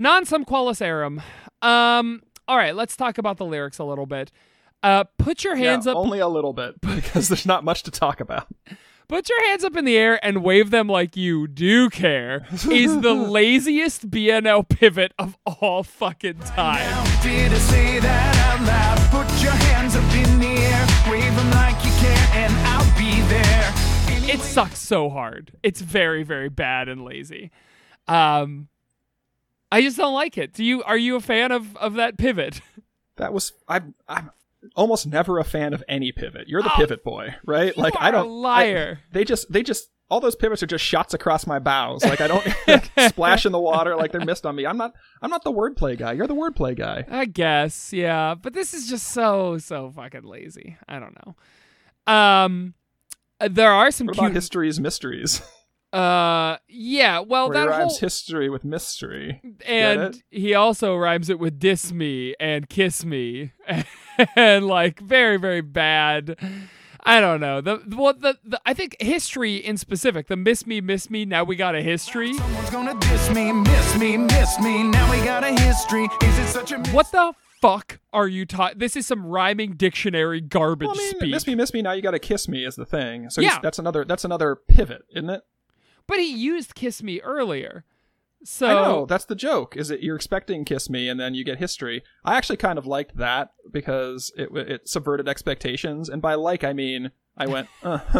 Non sum qualis eram. Um. All right. Let's talk about the lyrics a little bit. Uh, put your hands Yeah, up. only a little bit because there's not much to talk about. Put your hands up in the air and wave them like you do care is the laziest BNL pivot of all fucking time. Now, say that out loud? Put your hands up in the air, wave them like you care, and I'll be there. It sucks so hard. It's very, very bad and lazy. Um, I just don't like it. Do you? Are you a fan of of that pivot? That was I'm I'm almost never a fan of any pivot. You're the Oh, pivot boy, right? like I don't liar. I- they just they just all those pivots are just shots across my bows. Like I don't like, splash in the water like they're missed on me. I'm not I'm not the wordplay guy. You're the wordplay guy. I guess, yeah. But this is just so so fucking lazy. I don't know. Um, there are some What cute. about history's mysteries? uh, yeah. Well, Where he that rhymes whole history with mystery. and he also rhymes it with diss me and kiss me and like very very bad i don't know the what the, the i think history in specific the miss me miss me now we got a history Someone's gonna diss me, miss me, miss me. Now we got a history. Is it such a what the fuck are you taught this is some rhyming dictionary garbage Well, I mean, speak miss me, miss me. Now you got to kiss me is the thing. So Yeah. that's another that's another pivot, isn't it? but he used kiss me earlier so I know that's the joke. Is that you're expecting kiss me and then you get history. I actually kind of liked that because it it subverted expectations, and by like I mean I went uh,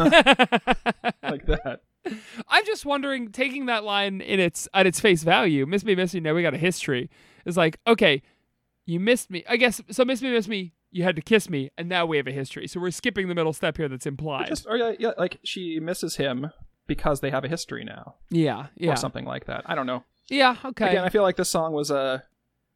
like that. I'm just wondering, taking that line in its at its face value, "Miss me, miss me." Now we got a history. Is like, okay, you missed me. I guess so. Miss me, miss me. You had to kiss me, and now we have a history. So we're skipping the middle step here. That's implied. Just or yeah, yeah, like she misses him because they have a history now, yeah, yeah, or something like that. I don't know. yeah. Okay. Again, I feel like this song was uh,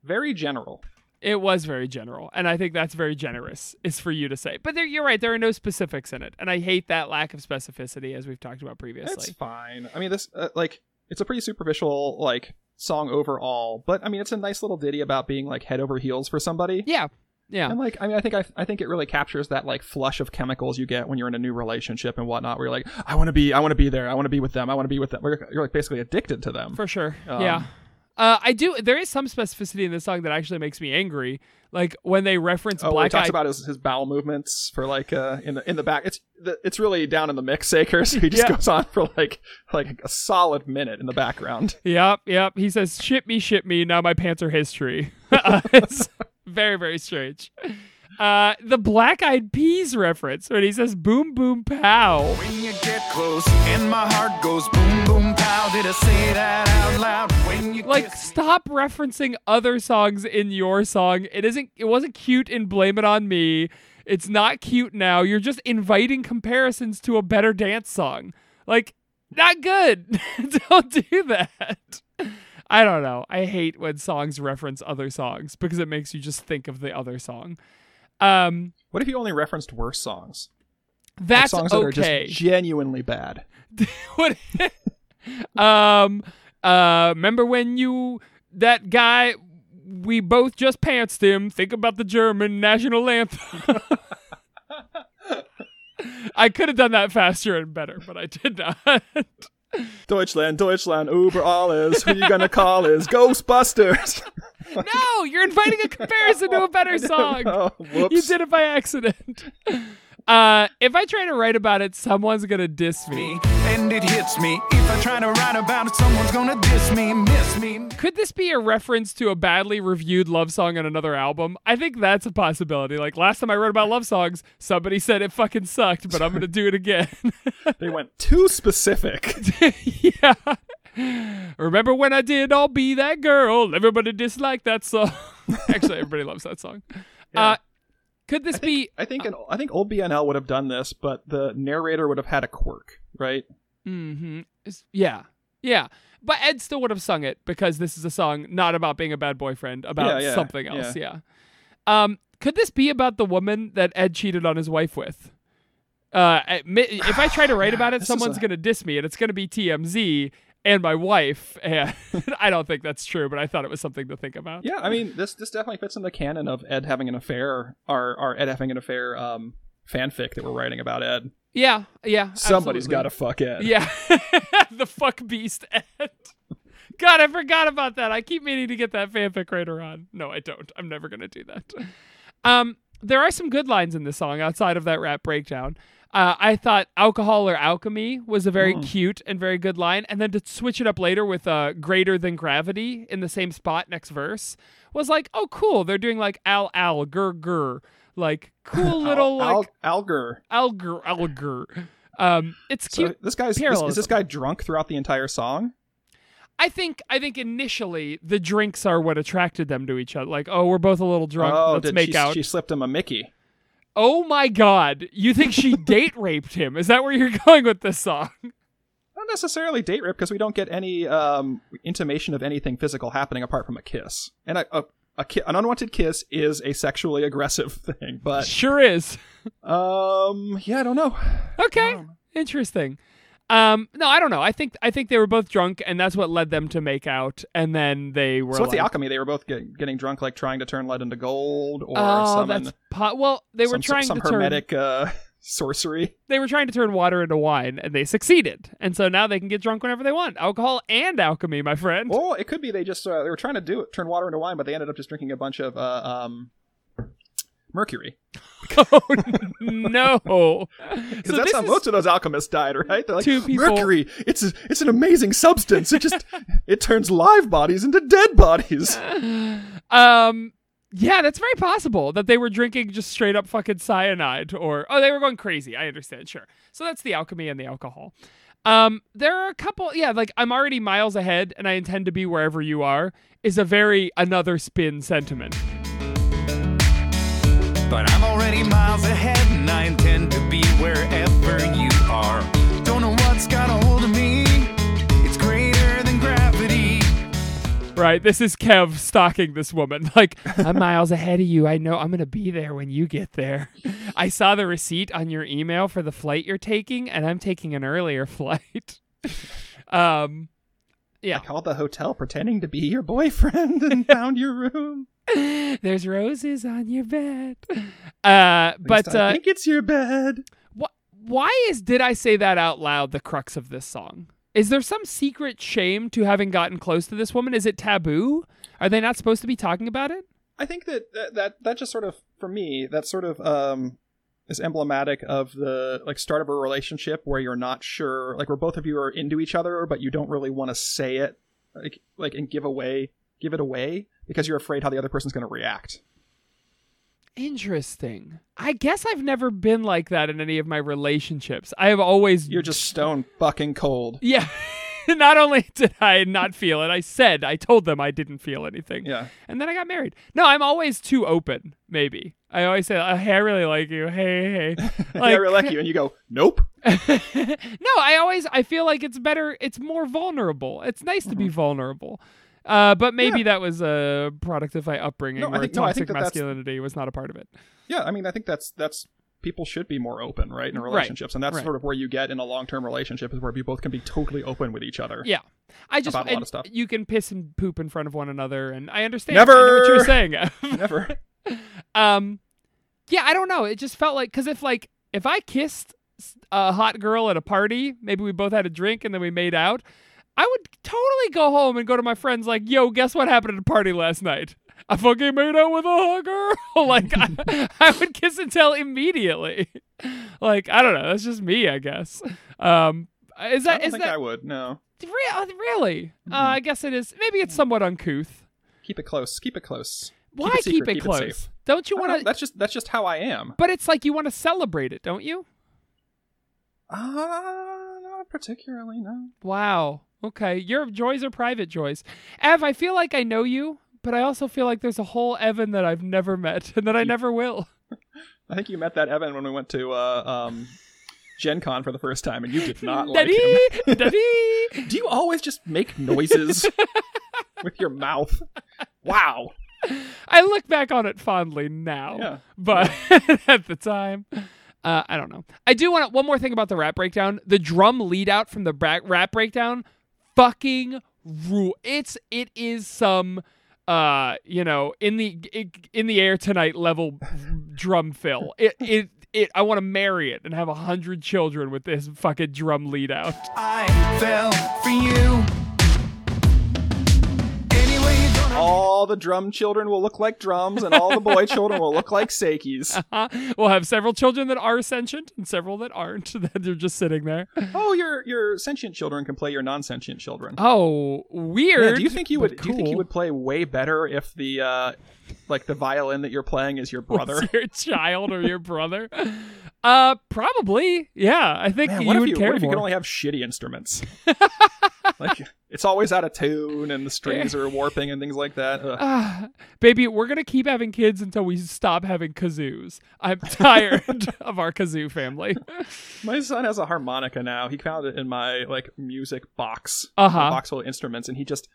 very general. it was very general, and I think that's very generous. Is for you to say, but there, you're right. There are no specifics in it, and I hate that lack of specificity, as we've talked about previously. It's fine. I mean, this uh, like it's a pretty superficial like song overall, but I mean, it's a nice little ditty about being like head over heels for somebody. Yeah, yeah. And like, I mean, I think I, I think it really captures that like flush of chemicals you get when you're in a new relationship and whatnot, where you're like, I want to be, I want to be there, I want to be with them, I want to be with them. You're, you're like basically addicted to them. For sure. Um, yeah. Uh, I do. There is some specificity in this song that actually makes me angry. Like when they reference Oh, he Black talks Eyed. about his, his bowel movements for like uh in the in the back. It's the, it's really down in the mix, Saker. So he just Yeah. goes on for like like a solid minute in the background. Yep, yep. He says, "Ship me, ship me." Now my pants are history. Uh, it's very, very strange. Uh, the Black Eyed Peas reference when he says "boom, boom, pow." When you get close and my heart goes boom, boom, pow. Did I say that out loud? When you Like, stop referencing other songs in your song. It isn't. It wasn't cute in "Blame It on Me." It's not cute now. You're just inviting comparisons to a better dance song. Like, not good. don't do that. I don't know. I hate when songs reference other songs because it makes you just think of the other song. Um, What if you only referenced worse songs? Like that's songs that are okay. just genuinely bad. what? um, uh, remember when you that guy? We both just pantsed him. Think about the German national anthem. I could have done that faster and better, but I did not. Deutschland, Deutschland, Uber alles. Who you gonna call is Ghostbusters. No, you're inviting a comparison to a better song. oh. You did it by accident. Uh, if I try to write about it, someone's gonna diss me. me, and it hits me. If I try to write about it, someone's gonna diss me, miss me. Could this be a reference to a badly reviewed love song on another album? I think that's a possibility. Like last time I wrote about love songs, somebody said it fucking sucked, but I'm gonna do it again. They went too specific. yeah. Remember when I did I'll Be That Girl? Everybody disliked that song. Actually, everybody loves that song. Uh, could this be. I think an, I think old BNL would have done this, but the narrator would have had a quirk, right? Mm-hmm. It's- Yeah. Yeah. But Ed still would have sung it because this is a song not about being a bad boyfriend, about Yeah, yeah, something else. Yeah. Um, could this be about the woman that Ed cheated on his wife with? Uh, if I try to write about it, someone's a- gonna diss me, and it's gonna be TMZ and my wife. And I don't think that's true, but I thought it was something to think about. Yeah, I mean this this definitely fits in the canon of Ed having an affair, our our Ed having an affair um fanfic that we're writing about Ed. Yeah. Yeah. Somebody's got to fuck Ed. Yeah. the fuck beast Ed. God, I forgot about that. I keep meaning to get that fanfic writer on. No, I don't. I'm never gonna do that. Um, there are some good lines in this song outside of that rap breakdown. Uh, I thought "alcohol or alchemy" was a very cute and very good line, and then to switch it up later with uh, "greater than gravity" in the same spot next verse was like, oh, cool. They're doing like "al al gur gur," like cool little Al- like Al- Alger. alger alger. Um, it's So cute. this guy's is, is this guy drunk throughout the entire song? I think I think initially the drinks are what attracted them to each other. Like, oh, we're both a little drunk. oh, Let's did make she, out. she slipped him a Mickey. Oh my god. You think she date raped him? Is that where you're going with this song? Not necessarily date rape because we don't get any um, intimation of anything physical happening apart from a kiss. And a, a, a ki- an unwanted kiss is a sexually aggressive thing. But Sure is. um, yeah, I don't know. Okay. Interesting. Um, no, I don't know. I think I think they were both drunk, and that's what led them to make out. And then they were. So what's the alchemy? They were both get, getting drunk, like trying to turn lead into gold, or Oh, summon that's po- well. They were some, trying some to turn. hermetic uh, sorcery. They were trying to turn water into wine, and they succeeded. And so now they can get drunk whenever they want. Alcohol and alchemy, my friend. Or it could be they just uh, they were trying to do it, turn water into wine, but they ended up just drinking a bunch of uh, um, mercury. Oh no! Because So that's how most of those alchemists died, right? They're like, Two people- mercury, it's a, it's an amazing substance. It just it turns live bodies into dead bodies. Um, yeah, that's very possible that they were drinking just straight up fucking cyanide, or oh, they were going crazy. I understand, sure. So that's the alchemy and the alcohol. Um, there are a couple, yeah, like I'm already miles ahead, and I intend to be wherever you are. Is a very another spin sentiment. But I'm already miles ahead and I intend to be wherever you are. Don't know what's got a hold of me. It's greater than gravity. Right, this is Kev stalking this woman. Like, I'm miles ahead of you. I know I'm gonna be there when you get there. I saw the receipt on your email for the flight you're taking, and I'm taking an earlier flight. um, I called the hotel pretending to be your boyfriend and found your room. there's roses on your bed. Uh, but I uh, think it's your bed. wh- why is did I say that out loud? The crux of this song is there some secret shame to having gotten close to this woman? Is it taboo? Are they not supposed to be talking about it? I think that that that, that just sort of for me that sort of um is emblematic of the like start of a relationship where you're not sure like where both of you are into each other but you don't really want to say it like like and give away give it away because you're afraid how the other person's going to react. Interesting. I guess I've never been like that in any of my relationships. I have always You're just stone fucking cold. yeah. not only did I not feel it, I said I told them I didn't feel anything. Yeah. And then I got married. No, I'm always too open. Maybe I always say, oh, "Hey, I really like you." Hey, hey. yeah, I really like you and you go, "Nope." no, I always I feel like it's better. It's more vulnerable. It's nice to be Mm-hmm. vulnerable. Uh, but maybe that was a product of my upbringing, No, I where think- no, toxic think that masculinity was not a part of it. Yeah, I mean, I think that's that's people should be more open, right, in Right. relationships, and that's Right. sort of where you get in a long-term relationship is where you both can be totally open with each other. Yeah, I just About a lot of stuff. you can piss and poop in front of one another, and I understand. I what you're saying. Never. um, yeah, I don't know. It just felt like because if like if I kissed a hot girl at a party. Maybe we both had a drink and then we made out. I would totally go home and go to my friends like, "Yo, guess what happened at a party last night? I fucking made out with a hot girl." like I, I would kiss and tell immediately. like I don't know. That's just me, I guess. Um, is I that don't is think that I would. No. Re- uh, really? Uh, I guess it is. Maybe it's somewhat uncouth. Keep it close. Keep it close. Why it keep secret, it keep it close? safe. don't you want to? That's just that's just how I am. But it's like you want to celebrate it, don't you? Uh, not particularly. No. Wow. Okay. Your joys are private joys. Ev, I feel like I know you, but I also feel like there's a whole Evan that I've never met and that I never will. I think you met that Evan when we went to uh, um, Gen Con for the first time, and you did not like him. Daddy, daddy. Do you always just make noises with your mouth? Wow. I look back on it fondly now, Yeah. but at the time, uh, I don't know. I do want one more thing about the rap breakdown. The drum lead out from the bra- rap breakdown, fucking rule. It's it is some uh you know in the in the air tonight level drum fill. It it. It, I want to marry it and have a hundred children with this fucking drum lead out. I fell for you. All the drum children will look like drums, and all the boy children will look like Sakis. Uh, we'll have several children that are sentient and several that aren't. That they're just sitting there. Oh, your your sentient children can play your non-sentient children. Oh, weird. Yeah, do you think you would? Do you think you would play way better if the uh, like the violin that you're playing is your brother? Your child or your brother? Uh, probably. Yeah, I think Man, you would you care what if you more. can only have shitty instruments? like it's always out of tune and the strings are warping and things like that. Ah, baby, we're gonna keep having kids until we stop having kazoos. I'm tired of our kazoo family. My son has a harmonica now. He found it in my like music box, Uh-huh. box full of instruments, and he just.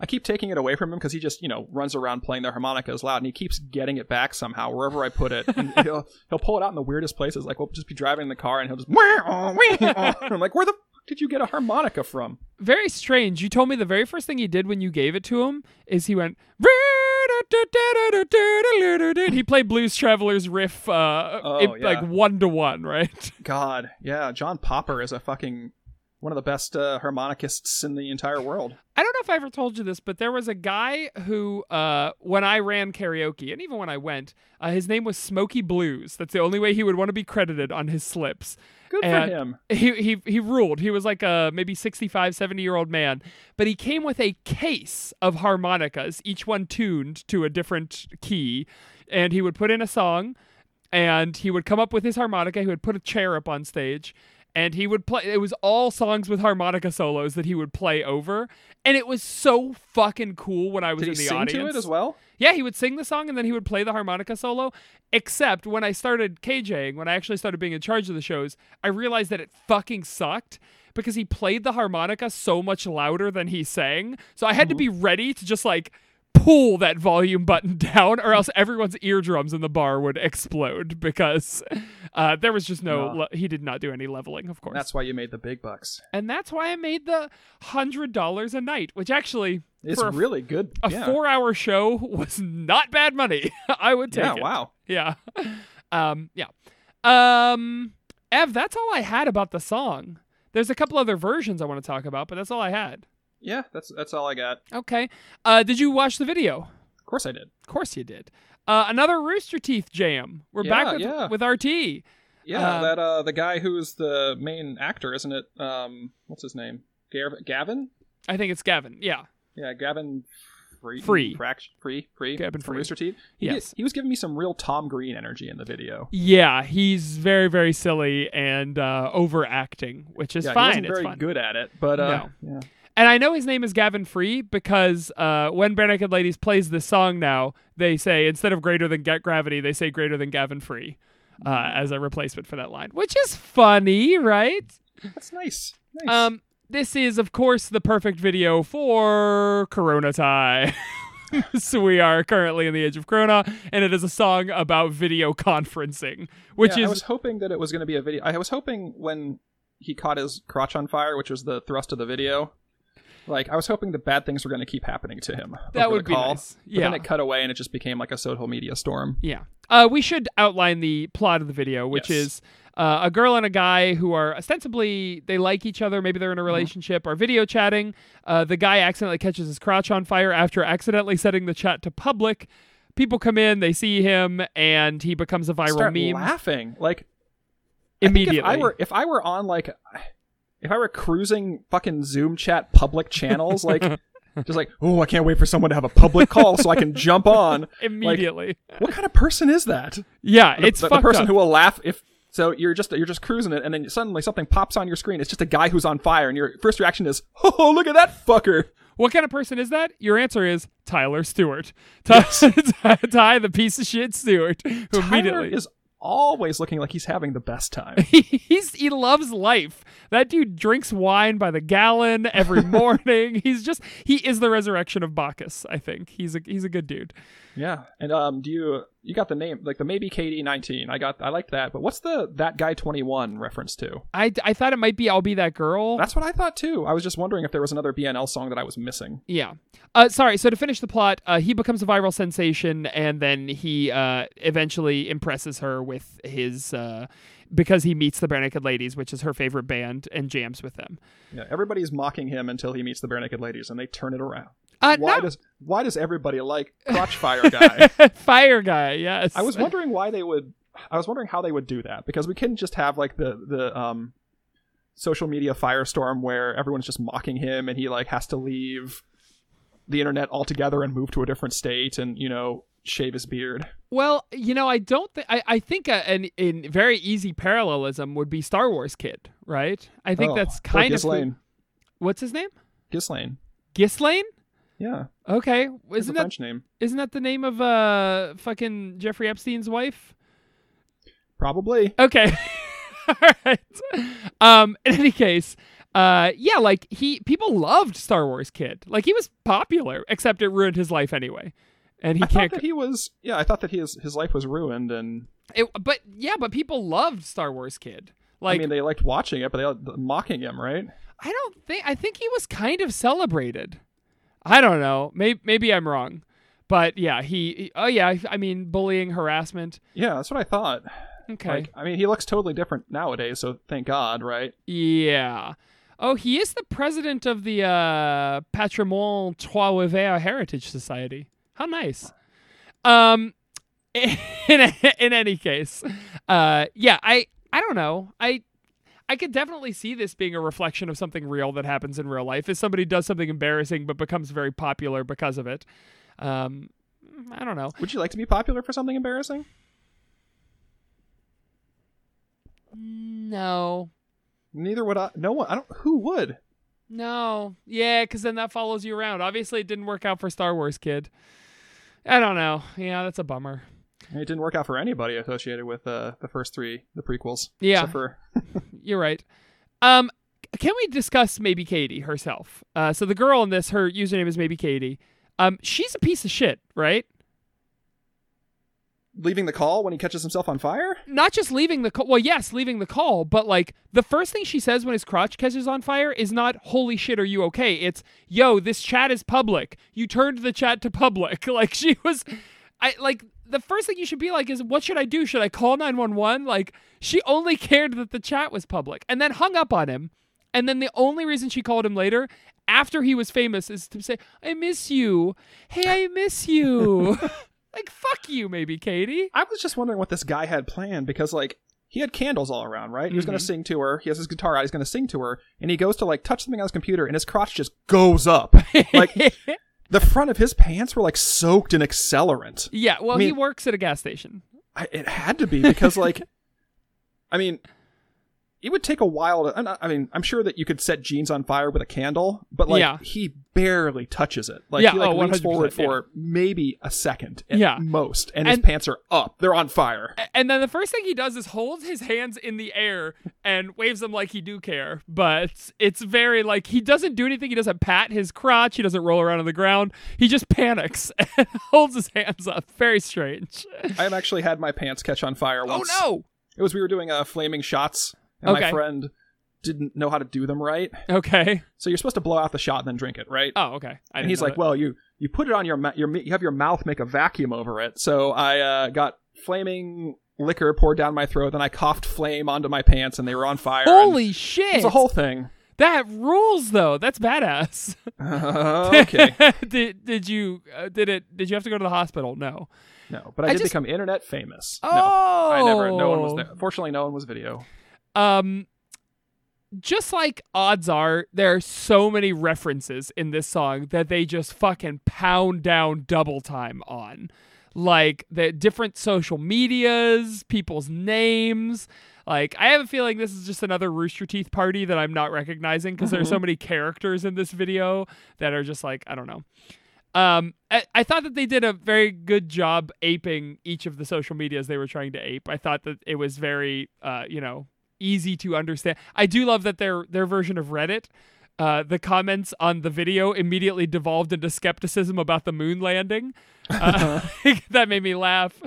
I keep taking it away from him because he just, you know, runs around playing the harmonica as loud, and he keeps getting it back somehow wherever I put it. And he'll he'll pull it out in the weirdest places. Like we'll just be driving in the car, and he'll just. I'm like, where the did you get a harmonica from? Very strange. You told me the very first thing he did when you gave it to him is he went. He played Blues Traveler's riff, uh, Oh, it- yeah. like one to one, right? God, yeah, John Popper is a fucking one of the best uh, harmonicists in the entire world. I don't know if I ever told you this, but there was a guy who, uh, when I ran karaoke, and even when I went, uh, his name was Smokey Blues. That's the only way he would want to be credited on his slips. Good And for him. He, he, he ruled. He was like a maybe 65, 70 year old man, but he came with a case of harmonicas, each one tuned to a different key, and he would put in a song, and he would come up with his harmonica. He would put a chair up on stage, and he would play. It was all songs with harmonica solos that he would play over, and it was so fucking cool when I was Did he in the sing audience. to it as well? Yeah, he would sing the song and then he would play the harmonica solo. Except when I started KJing, when I actually started being in charge of the shows, I realized that it fucking sucked because he played the harmonica so much louder than he sang. So I had to mm-hmm. be ready to just like pull that volume button down or else everyone's eardrums in the bar would explode because uh, there was just no, No. le- he did not do any leveling, of course. That's why you made the big bucks. and that's why I made the $100 a night, which actually, It's for a really good. a yeah. four hour show was not bad money. I would take yeah, it. wow. Yeah. Um, yeah. Um, Ev, that's all I had about the song. There's a couple other versions I want to talk about, but that's all I had. Yeah, that's that's all I got. Okay. Uh, did you watch the video? Of course I did. Of course you did. Uh, another Rooster Teeth jam. We're Yeah, back with, yeah. with RT. Yeah, Um, that uh the guy who's the main actor, isn't it? Um what's his name? Gav- Gavin? I think it's Gavin. Yeah. Yeah, Gavin Free. Free. Fract- free. Free. Gavin Free. Rooster Teeth. He, Yes. did- he was giving me some real Tom Green energy in the video. Yeah, he's very, very silly and uh, overacting, which is yeah, fine. he wasn't it's very fun. good at it, but uh, yeah. And I know his name is Gavin Free because uh, when Barenaked Ladies plays this song now, they say instead of greater than Get Gravity, they say greater than Gavin Free uh, as a replacement for that line, which is funny, right? That's nice. Nice. Um, this is, of course, the perfect video for Corona Tie. so we are currently in the age of Corona, and it is a song about video conferencing, which yeah, is I was hoping that it was going to be a video. I was hoping when he caught his crotch on fire, which was the thrust of the video. Like I was hoping the bad things were going to keep happening to him. That would be nice. But Yeah. then it cut away and it just became like a social media storm. Yeah. Uh, we should outline the plot of the video, which Yes. is Uh, a girl and a guy who are ostensibly they like each other, maybe they're in a relationship, are video chatting. Uh, the guy accidentally catches his crotch on fire after accidentally setting the chat to public. People come in, they see him, and he becomes a viral Start meme laughing like I immediately. If I were if I were on like if I were cruising fucking Zoom chat public channels, like just like oh I can't wait for someone to have a public call so I can jump on. immediately. What kind of person is that? yeah, The- it's the, the person up. who will laugh if so you're just you're just cruising it and then suddenly something pops on your screen. It's just a guy who's on fire and your first reaction is oh look at that fucker. What kind of person is that? Your answer is Tyler Stewart. Ty, Ty the piece of shit Stewart, who Tyler immediately is always looking like he's having the best time. he's he loves life. That dude drinks wine by the gallon every morning. he's just he is the resurrection of Bacchus. I think he's a he's a good dude. Yeah, and um, do you you got the name like the maybe KD nineteen. I got I liked that, but what's the that guy twenty one reference to? I, I thought it might be I'll be that girl. That's what I thought too. I was just wondering if there was another BNL song that I was missing. Yeah. Uh, sorry. So to finish the plot, uh, he becomes a viral sensation, and then he uh, eventually impresses her with his uh, because he meets the Barenaked Ladies, which is her favorite band, and jams with them. Yeah, everybody's mocking him until he meets the Barenaked Ladies, and they turn it around. Uh, Why no. does why does everybody like crotch fire guy? Fire guy. Yes. I was wondering why they would. I was wondering how they would do that because we couldn't just have like the the um social media firestorm where everyone's just mocking him and he like has to leave the internet altogether and move to a different state and you know shave his beard. Well, you know, I don't think I, I think a, an in very easy parallelism would be Star Wars Kid, right? I think Oh, that's kind of who- what's his name? Ghyslain. Ghyslain. Yeah, Okay, isn't that name. isn't that the name of uh fucking Jeffrey Epstein's wife? Probably. Okay. All right. Um, in any case, uh, yeah, like he people loved Star Wars Kid. Like he was popular, except it ruined his life anyway, and he I thought can't. that he was. Yeah, I thought that his his life was ruined, and it, but yeah, but people loved Star Wars Kid. Like I mean they liked watching it, but they liked mocking him, right? I don't think I think he was kind of celebrated. I don't know. Maybe maybe I'm wrong. But yeah, he, he- oh yeah, I, I mean bullying, harassment. Yeah, that's what I thought. Okay. Like, I mean, he looks totally different nowadays, so thank God, right? yeah. Oh, he is the president of the uh Patrimoine Trois Heritage Society. How nice. Um in in any case, uh yeah, I I don't know. I I could definitely see this being a reflection of something real that happens in real life. If somebody does something embarrassing but becomes very popular because of it. Um, I don't know. Would you like to be popular for something embarrassing? No, Neither would I. No one. I don't. Who would? no, yeah, because then that follows you around. Obviously, it didn't work out for Star Wars Kid. I don't know. Yeah, that's a bummer. It didn't work out for anybody associated with uh, the first three, the prequels. Yeah. Except for You're right. Um, can we discuss maybe Katie herself? Uh, so the girl in this, her username is maybe Katie. Um, she's a piece of shit, right? leaving the call when he catches himself on fire. not just leaving the call. Well, yes, leaving the call, but like the first thing she says when his crotch catches on fire is not "Holy shit, are you okay?" It's "Yo, this chat is public. You turned the chat to public." Like she was, I like the first thing you should be like is, "What should I do? Should I call nine one one?" Like she only cared that the chat was public, and then hung up on him. And then the only reason she called him later, after he was famous, is to say, "I miss you. Hey, I miss you." like fuck you, maybe Katie. I was just wondering what this guy had planned because like he had candles all around, right? He was going to mm-hmm. sing to her. He has his guitar out. He's going to sing to her, and he goes to like touch something on his computer, and his crotch just goes up. like the front of his pants were like soaked in accelerant. Yeah, well, I he works at a gas station. I, it had to be because like, I mean, it would take a while to. Not- I mean, I'm sure that you could set jeans on fire with a candle, but like Yeah. he barely touches it. Like Yeah, he like oh, leans 100%, forward yeah. for maybe a second at Yeah. most, and, his pants are up. They're on fire. And then the first thing he does is hold his hands in the air and waves them like he do care. But it's very like he doesn't do anything. He doesn't pat his crotch. He doesn't roll around on the ground. He just panics and holds his hands up. Very strange. I've actually had my pants catch on fire Oh once. no. It was we were doing uh, flaming shots, and Okay. my friend didn't know how to do them right. Okay. So you're supposed to blow out the shot and then drink it, right? Oh, okay. I and he's like, that. "Well, you you put it on your ma- your you have your mouth make a vacuum over it." So I uh, got flaming liquor poured down my throat. Then I coughed flame onto my pants, and they were on fire. Holy shit! It's a whole thing. that rules though. That's badass. okay. did did you uh, did it did you have to go to the hospital? No. No, but I, I did just- become internet famous. Oh. No, I never. No one was there. Fortunately, no one was video. Um just like odds are, there are so many references in this song that they just fucking pound down double time on. Like the different social medias, people's names. Like I have a feeling this is just another Rooster Teeth party that I'm not recognizing because there's so many characters in this video that are just like I don't know. Um, I, I thought that they did a very good job aping each of the social medias they were trying to ape. I thought that it was very, uh, you know, easy to understand. I do love that their their version of Reddit, uh, the comments on the video immediately devolved into skepticism about the moon landing. Uh, that made me laugh.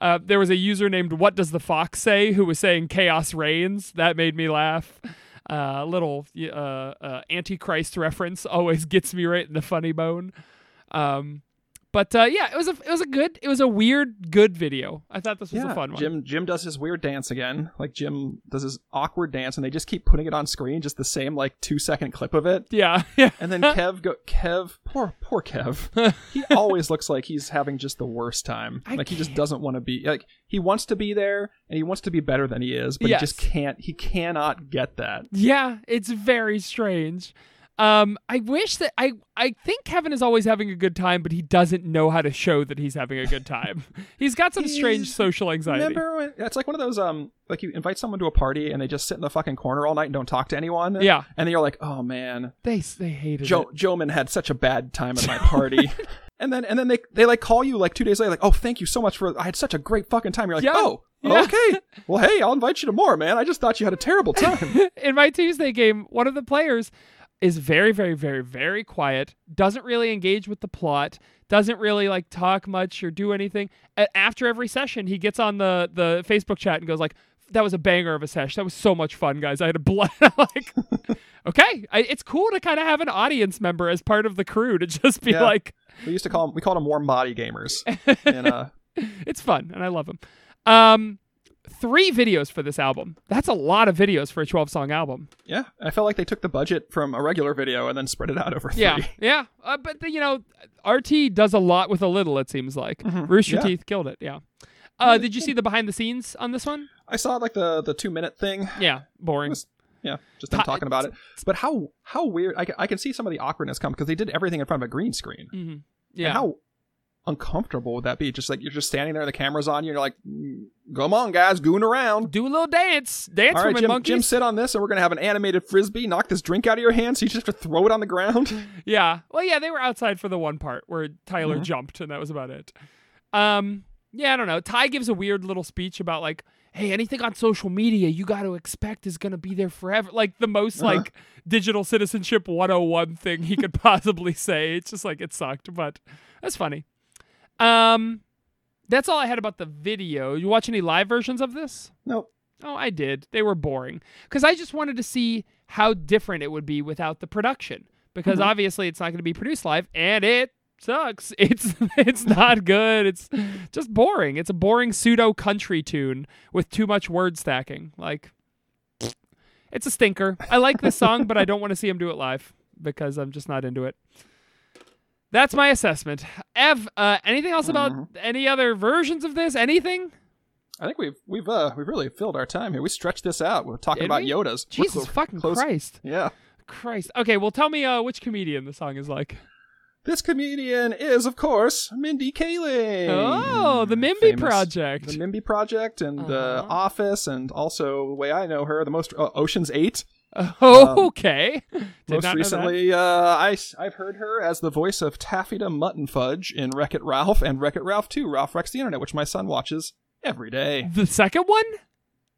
Uh, there was a user named What Does the Fox Say who was saying Chaos Reigns. That made me laugh. Uh, a little uh, uh, Antichrist reference always gets me right in the funny bone. Um, but uh, yeah, it was a it was a good it was a weird good video. I thought this was a fun one. Jim Jim does his weird dance again. Like Jim does his awkward dance, and they just keep putting it on screen, just the same like two second clip of it. Yeah, yeah. And then Kev go Kev poor poor Kev. he always looks like he's having just the worst time. I like he just doesn't want to be like he wants to be there and he wants to be better than he is, but Yes. he just can't he cannot get that. Yeah, it's very strange. Um, I wish that I I think Kevin is always having a good time, but he doesn't know how to show that he's having a good time. he's got some strange social anxiety. Remember when, it's like one of those um like you invite someone to a party and they just sit in the fucking corner all night and don't talk to anyone. Yeah. And then you're like, "Oh man, They they hated it. Joe it. Joeman had such a bad time at my party." and then and then they they like call you like 2 days later like, "Oh, thank you so much for I had such a great fucking time." You're like, Yeah. "Oh, Yeah. okay. Well, hey, I'll invite you to more, man. I just thought you had a terrible time." in my Tuesday game, one of the players is very, very, very, very quiet, doesn't really engage with the plot, doesn't really like talk much or do anything. After every session, he gets on the the Facebook chat and goes like, "That was a banger of a sesh. That was so much fun, guys. I had a blast." like, okay, I, it's cool to kind of have an audience member as part of the crew to just be Yeah. like, we used to call them we called them warm body gamers. And uh it's fun and I love them. Um, three videos for this album. That's a lot of videos for a 12 song album. yeah, I felt like they took the budget from a regular video and then spread it out over three. Yeah, yeah. Uh, but the, you know, RT does a lot with a little. It seems like Rooster Mm-hmm. Yeah. Teeth killed it. Yeah. Uh, did you see the behind the scenes on this one? I saw like the the 2 minute thing. Yeah, boring. was- Yeah, just them talking about it. But how how weird! I, I can see some of the awkwardness come because they did everything in front of a green screen. hmm And Yeah. how uncomfortable would that be? Just like you're just standing there, the camera's on you, and you're like, "Mm, "Come on, guys, goon around." Do a little dance, dance All right, Jim, monkeys. Jim, sit on this, and we're gonna have an animated frisbee. Knock this drink out of your hand, so you just have to throw it on the ground. Yeah. Well, yeah, they were outside for the one part where Tyler Mm-hmm. jumped, and that was about it. Um, yeah, I don't know. Ty gives a weird little speech about like, hey, anything on social media you got to expect is gonna be there forever. Like the most Uh-huh. like digital citizenship 101 thing he could possibly say. It's just like it sucked, but that's funny. Um, that's all I had about the video. You watch any live versions of this? nope. Oh, I did. They were boring because I just wanted to see how different it would be without the production. Because obviously, it's not going to be produced live, and it sucks. It's it's not good. It's just boring. It's a boring pseudo country tune with too much word stacking. Like, it's a stinker. I like this song, but I don't want to see him do it live because I'm just not into it. That's my assessment. Ev, uh, anything else about any other versions of this? Anything? I think we've we've uh we've really filled our time here. We stretched this out. We're talking Did about we? Yodas. We're Jesus fucking close- Christ. Yeah. Christ. Okay, well, tell me uh, which comedian the song is like. This comedian is, of course, Mindy Kaling. Oh, the Mindy Famous- Project. The Mindy Project and The Uh-huh. Office, and also, the way I know her, the most uh, Ocean's Eight. Oh, okay. Did most not know that. recently, uh, I, I've heard her as the voice of Taffyta Muttonfudge in Wreck It Ralph and Wreck It Ralph 2, Ralph Wrecks the Internet, which my son watches every day. The second one?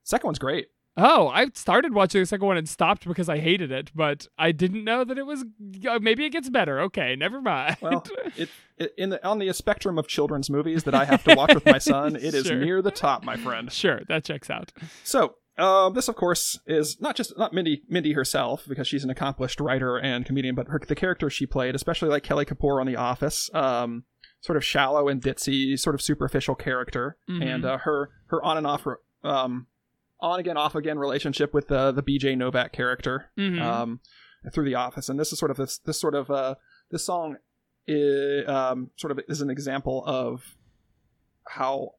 Second one's great. Oh, I started watching the second one and stopped because I hated it, but I didn't know that it was. Uh, maybe it gets better. Okay, never mind. Well, it, it in the on the spectrum of children's movies that I have to watch with my son, it is Sure. near the top, my friend. sure, that checks out. So, uh, this, of course, is not just not Mindy Mindy herself because she's an accomplished writer and comedian, but her the character she played, especially like Kelly Kapoor on The Office. Um, sort of shallow and ditzy, sort of superficial character, Mhm. and uh, her her on and off, um, on again, off again relationship with the the BJ Novak character, Mhm. um, through the office, and this is sort of this this sort of uh this song, is, um, sort of is an example of how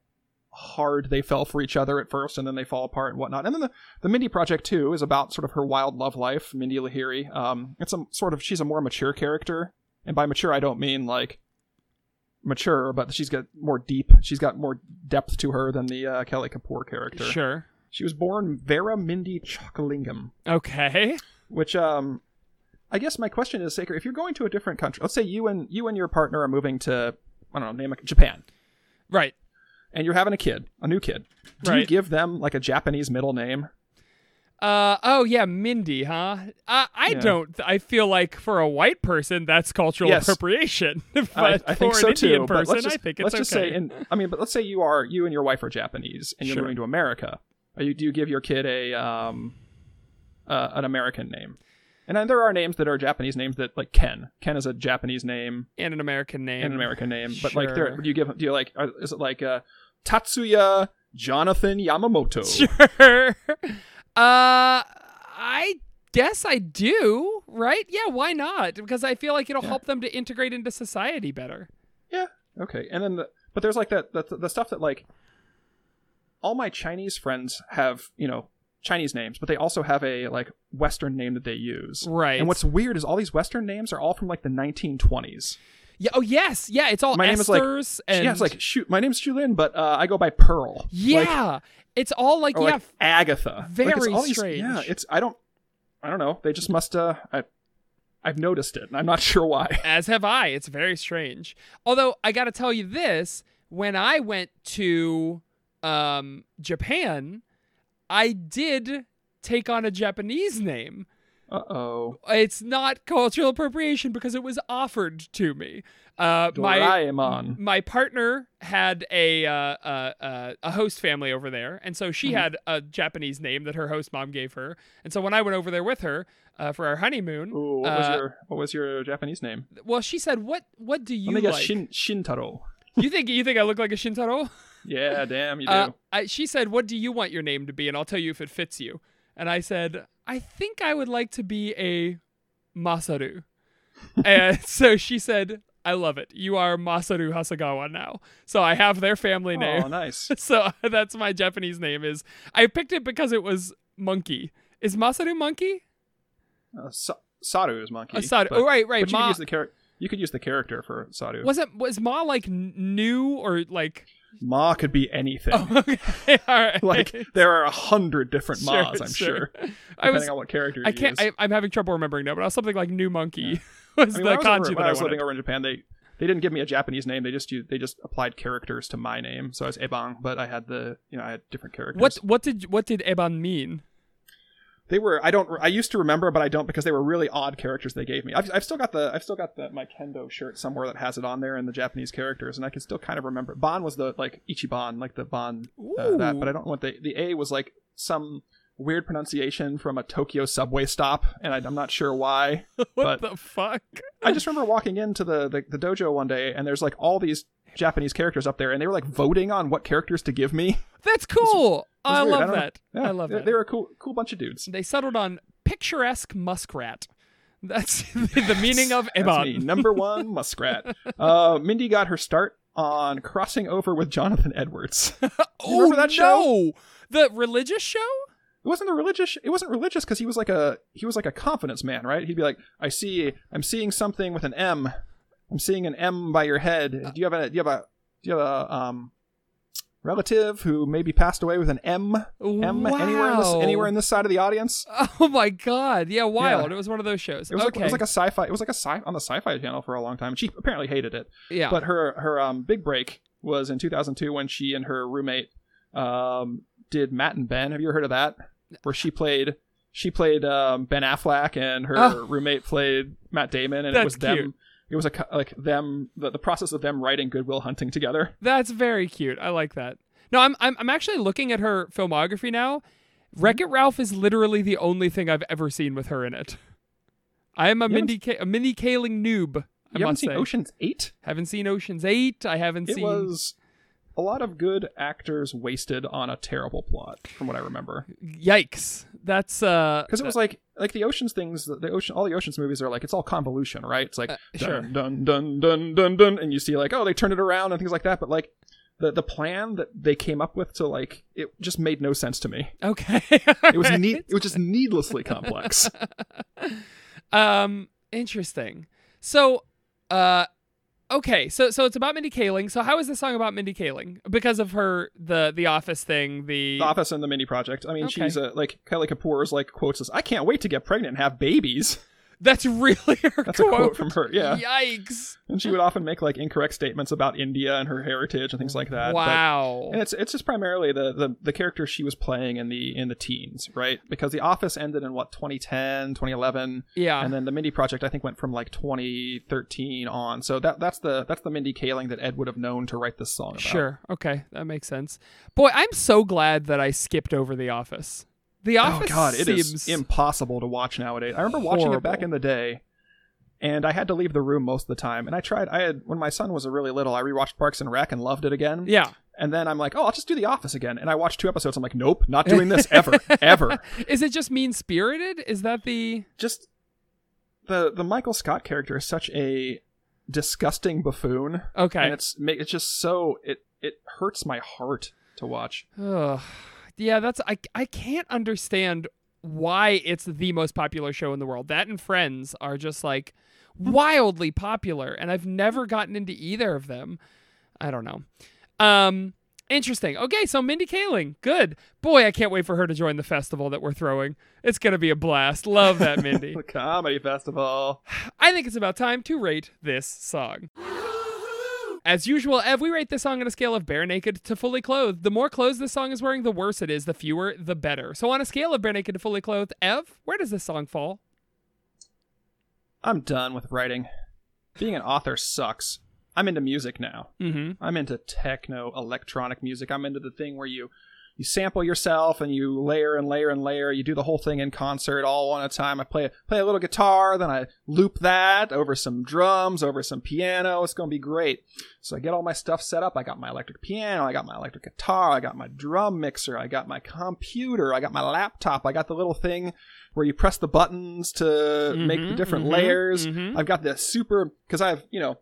hard they fell for each other at first and then they fall apart and whatnot. And then the, the Mindy project too is about sort of her wild love life, Mindy Lahiri. Um, it's a sort of she's a more mature character. And by mature I don't mean like mature, but she's got more deep she's got more depth to her than the uh, Kelly Kapoor character. Sure. She was born Vera Mindy Chokalingam, Okay. which um I guess my question is, Saker, if you're going to a different country, let's say you and you and your partner are moving to I don't know, name a, Japan Right. And you're having a kid, a new kid, do you give them like a Japanese middle name? Uh oh yeah, Mindy, huh? Uh, I Yeah. don't. I feel like for a white person, that's cultural Yes. appropriation. but I, I think for so an Indian too. person, just, I think it's let's just okay. say, in, I mean, but let's say you are you and your wife are Japanese and you're Sure. moving to America. Are you, do you give your kid a um uh, an American name? And then there are names that are Japanese names that like Ken. Ken is a Japanese name and an American name. and an American name, but like there, do you give do you like is it like uh, Tatsuya Jonathan Yamamoto? Sure. Uh, I guess I do. Right? Yeah. Why not? Because I feel like it'll Yeah. help them to integrate into society better. Yeah. Okay. And then, the, but there's like that, the, the stuff that like all my Chinese friends have, you know, Chinese names, but they also have a like Western name that they use. Right. And what's weird is all these Western names are all from like the 1920s. Yeah. Oh yes. Yeah. It's all My name is, like- and yeah, it's like shoot, my name's Shulin, but uh, I go by Pearl. Like, yeah. it's all like yeah. like Agatha. Like, very these- strange. Yeah, it's I don't, I don't know. They just must. Uh, I, I've noticed it, and I'm not sure why. As have I. It's very strange. Although I got to tell you this, when I went to um, Japan, I did take on a Japanese name. Uh oh. It's not cultural appropriation because it was offered to me. Uh, my Doraemon. my partner had a uh, uh, uh, a host family over there, and so Mm-hmm. she had a Japanese name that her host mom gave her. And so when I went over there with her uh, for our honeymoon, Ooh, what was uh, your what was your Japanese name? well, she said, "What what do you Let me like?" Shin Shintaro. you think you think I look like a Shintaro? Yeah, damn, you do. I, she said, "What do you want your name to be?" And I'll tell you if it fits you. And I said, "I think I would like to be a Masaru." and so she said, "I love it. You are Masaru Hasegawa now." So I have their family name. oh, nice. so that's my Japanese name. Is I picked it because it was monkey. Is Masaru monkey? Uh, Sa- Saru is monkey. Uh, Saru- but- oh, right, right. But you could use the char- You could use the character for Saru. Was it was Ma like n- new or like? Ma could be anything. Oh, okay, all right. like there are a hundred different Sure, Ma's, I'm sure. sure, I depending was on what character you I can't. I, I'm having trouble remembering now, but I was something like New Monkey was I mean, the I was, kanji over, that when I I was living over in Japan, they they didn't give me a Japanese name. They just used, they just applied characters to my name. So I was Ebang, but I had the you know I had different characters. What what did what did Eban mean? They were? I don't. I used to remember, but I don't because they were really odd characters they gave me. I've, I've still got the I've still got the my kendo shirt somewhere that has it on there and the Japanese characters, and I can still kind of remember. Ban was the like Ichiban, like the Ban uh, that, but I don't know what the the A was like some weird pronunciation from a Tokyo subway stop, and I, I'm not sure why. What the fuck? I just remember walking into the, the the dojo one day, and there's like all these Japanese characters up there, and they were like voting on what characters to give me. That's cool. It was I love don't that. Yeah, I love they, that. They were a cool cool bunch of dudes. They settled on picturesque muskrat. That's the meaning of me, number one muskrat. Uh, Mindy got her start on crossing over with Jonathan Edwards. oh remember that show? no, the religious show. it wasn't a religious. It wasn't religious because he was like a he was like a confidence man, right? He'd be like, "I see, I'm seeing something with an M. I'm seeing an M by your head. Do you have a do you have a do you have a um relative who maybe passed away with an M? M wow. anywhere in this anywhere in this side of the audience? Oh my god! Yeah, wild. Yeah. It was one of those shows. It was, okay. like, it was like a sci-fi. It was like a sci on the sci-fi channel for a long time. She apparently hated it. yeah. But her her um big break was in 2002 when she and her roommate um did Matt and Ben. Have you ever heard of that? Where she played she played um, Ben Affleck and her Oh. roommate played Matt Damon, and it That's was them. cute. It was a like them the, the process of them writing Good Will Hunting together. That's very cute. I like that. No, I'm I'm I'm actually looking at her filmography now. Mm-hmm. Wreck It Ralph is literally the only thing I've ever seen with her in it. I am a You Mindy a Mindy Kaling noob. I you haven't seen say. Ocean's Eight? Haven't seen Ocean's Eight. I haven't It seen. It was a lot of good actors wasted on a terrible plot, from what I remember. Yikes! That's uh. Because it was like like the Ocean's things, the ocean, all the Ocean's movies are like it's all convolution, right? It's like Uh, sure. dun dun dun dun dun, and you see like oh they turned it around and things like that, but like. The, the plan that they came up with to like it just made no sense to me. okay. It was neat. It was just needlessly complex. Um, interesting. So, uh, okay. So, so it's about Mindy Kaling. So, how is this song about Mindy Kaling? Because of her the the Office thing. The, The Office and the Mindy Project. I mean, Okay. she's a, like Kelly Kapoor's like quotes us. I can't wait to get pregnant and have babies. that's really her That's a quote from her. Yeah, Yikes! and she would often make like incorrect statements about India and her heritage and things like that. but- wow. and it's it's just primarily the, the the character she was playing in the in the teens, right? Because The Office ended in what 2010, 2011, yeah. and then the Mindy Project I think went from like 2013 on. So that that's the that's the Mindy Kaling that Ed would have known to write this song about. Sure. Okay, that makes sense. Boy, I'm so glad that I skipped over The Office. The oh, Office. Oh god, it is seems impossible to watch nowadays. I remember watching it back in the day, and I had to leave the room most of the time. And I tried. I had when my son was really little. I rewatched Parks and Rec and loved it again. yeah. And then I'm like, oh, I'll just do The Office again. And I watched two episodes. I'm like, nope, not doing this ever, ever. Is it just mean spirited? Is that the Just the the Michael Scott character is such a disgusting buffoon, okay? and it's it's just so it it hurts my heart to watch. Ugh. Yeah, that's I I can't understand why it's the most popular show in the world. That and Friends are just like wildly popular and I've never gotten into either of them. I don't know. Um interesting. Okay, so Mindy Kaling. Good. Boy, I can't wait for her to join the festival that we're throwing. It's going to be a blast. Love that Mindy. The comedy festival. I think it's about time to rate this song. As usual, Ev, we rate this song on a scale of bare naked to fully clothed. The more clothes this song is wearing, the worse it is. The fewer, the better. So, on a scale of bare naked to fully clothed, Ev, where does this song fall? I'm done with writing. Being an author sucks. I'm into music now. Mm-hmm. I'm into techno electronic music. I'm into the thing where you you sample yourself and you layer and layer and layer. You do the whole thing in concert all one at a time. I play play a little guitar, then I loop that over some drums, over some piano. It's gonna be great. So I get all my stuff set up. I got my electric piano, I got my electric guitar, I got my drum mixer, I got my computer, I got my laptop, I got the little thing where you press the buttons to make the Mhm, different mhm, layers. mhm. I've got the super because I've you know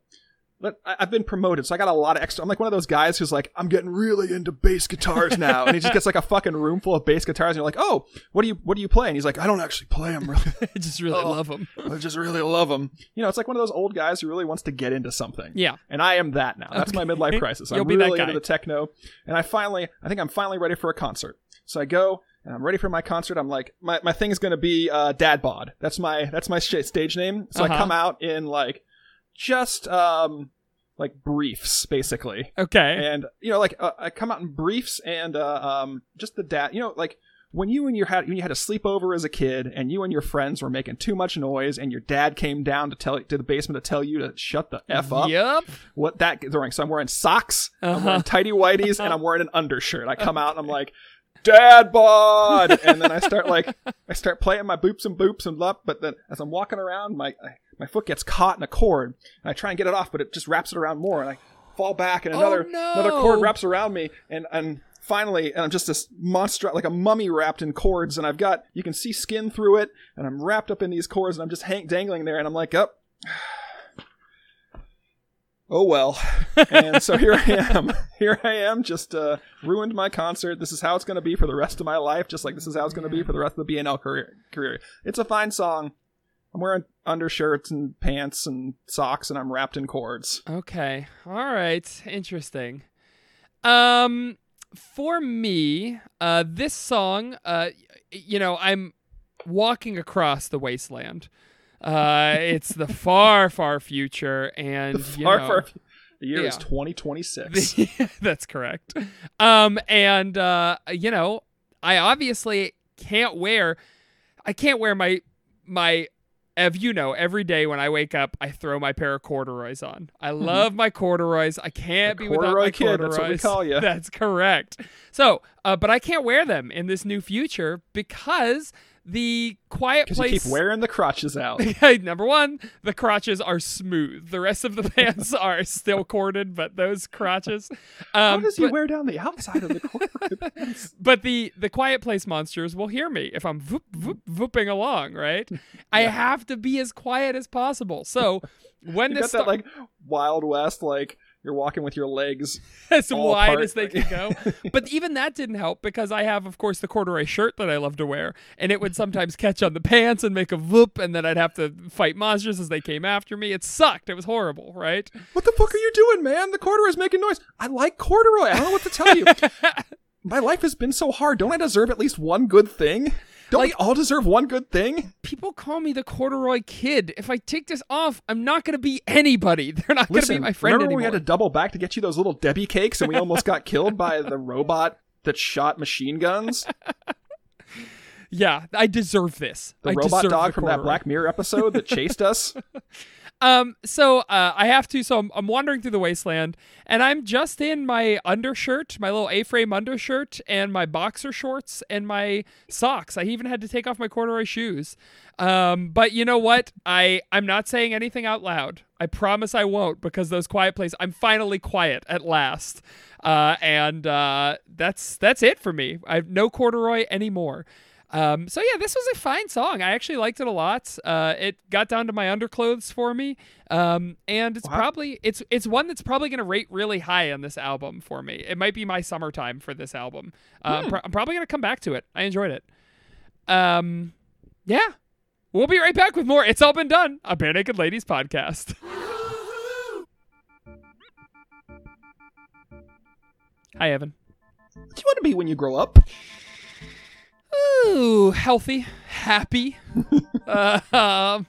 I- I've been promoted, so I got a lot of extra. I'm like one of those guys who's like, I'm getting really into bass guitars now, and he just gets like a fucking room full of bass guitars, and you're like, oh, what do you what do you play? And he's like, I don't actually play them really. I just really Oh. love them. I just really love them. You know, it's like one of those old guys who really wants to get into something. Yeah. And I am that now. That's my midlife crisis. I'm really into the techno, and I finally, I think I'm finally ready for a concert. So I go and I'm ready for my concert. I'm like, my, my thing is going to be uh, Dad Bod. That's my that's my sh- stage name. So Uh-huh. I come out in like just um like briefs basically, Okay. and you know like uh, I come out in briefs and uh, um just the dad. You know like. When you and your had when you had a sleepover as a kid, and you and your friends were making too much noise, and your dad came down to tell to the basement to tell you to shut the f up, Yep. what that during. So I'm wearing socks, I'm Uh-huh. wearing tighty whities, and I'm wearing an undershirt. I come out and I'm like, Dad bod, and then I start like I start playing my boops and boops and blah. But then as I'm walking around, my I, my foot gets caught in a cord, and I try and get it off, but it just wraps it around more, and I fall back, and another Oh, no. another cord wraps around me, and and finally, and I'm just this monster like a mummy wrapped in cords, and I've got you can see skin through it, and I'm wrapped up in these cords, and I'm just hang, dangling there, and I'm like, up. Oh well, and so here I am. Here I am, just uh, ruined my concert. This is how it's going to be for the rest of my life, just like this is how it's going to be for the rest of the BNL career. career. It's a fine song. I'm wearing undershirts and pants and socks, and I'm wrapped in cords. Okay. All right. Interesting. Um for me, uh this song, uh you know, I'm walking across the wasteland. Uh it's the far far future and you Far, know, far, the year is 2026. That's correct. Um, and uh, you know, I obviously can't wear, I can't wear my my. Ev, you know, every day when I wake up, I throw my pair of corduroys on. I love my corduroys. I can't The be without my kid, corduroys. that's what we call ya. That's correct. So, uh, but I can't wear them in this new future because the quiet Because you place. keep wearing the crotches out. Number one, the crotches are smooth. The rest of the pants are still corded, but those crotches. How Um, does he but, wear down the outside of the pants? but the the quiet place monsters will hear me if I'm voop, voop, vooping along. Right? I have to be as quiet as possible. So when You this got that like Wild West, like you're walking with your legs. as wide apart. as they can go. but even that didn't help because I have, of course, the corduroy shirt that I love to wear, and it would sometimes catch on the pants and make a whoop, and then I'd have to fight monsters as they came after me. It sucked. It was horrible, right? What the fuck are you doing, man? The corduroy's making noise. I like corduroy. I don't know what to tell you. My life has been so hard. Don't I deserve at least one good thing? Don't Like- we all deserve one good thing? People call me the corduroy kid. If I take this off, I'm not going to be anybody. They're not going to be my friend remember when anymore. we had to double back to get you those little Debbie cakes and we almost got killed by the robot that shot machine guns? yeah, I deserve this. The I robot dog the from that. Black Mirror episode that chased us? Um, so uh, I have to. So I'm, I'm wandering through the wasteland, and I'm just in my undershirt, my little A-frame undershirt, and my boxer shorts, and my socks. I even had to take off my corduroy shoes. Um, but you know what? I I'm not saying anything out loud. I promise I won't because those quiet places. I'm finally quiet at last. Uh, and uh, that's that's it for me. I have no corduroy anymore. Um, so yeah, this was a fine song. I actually liked it a lot. Uh, it got down to my underclothes for me, um, and it's Wow. probably it's it's one that's probably going to rate really high on this album for me. It might be my summertime for this album. Uh, I'm, pro- I'm probably going to come back to it. I enjoyed it. Um, yeah, we'll be right back with more. It's all been done. A Barenaked Ladies podcast. Hi, Evan. What do you want to be when you grow up? Ooh, healthy, happy. uh, um,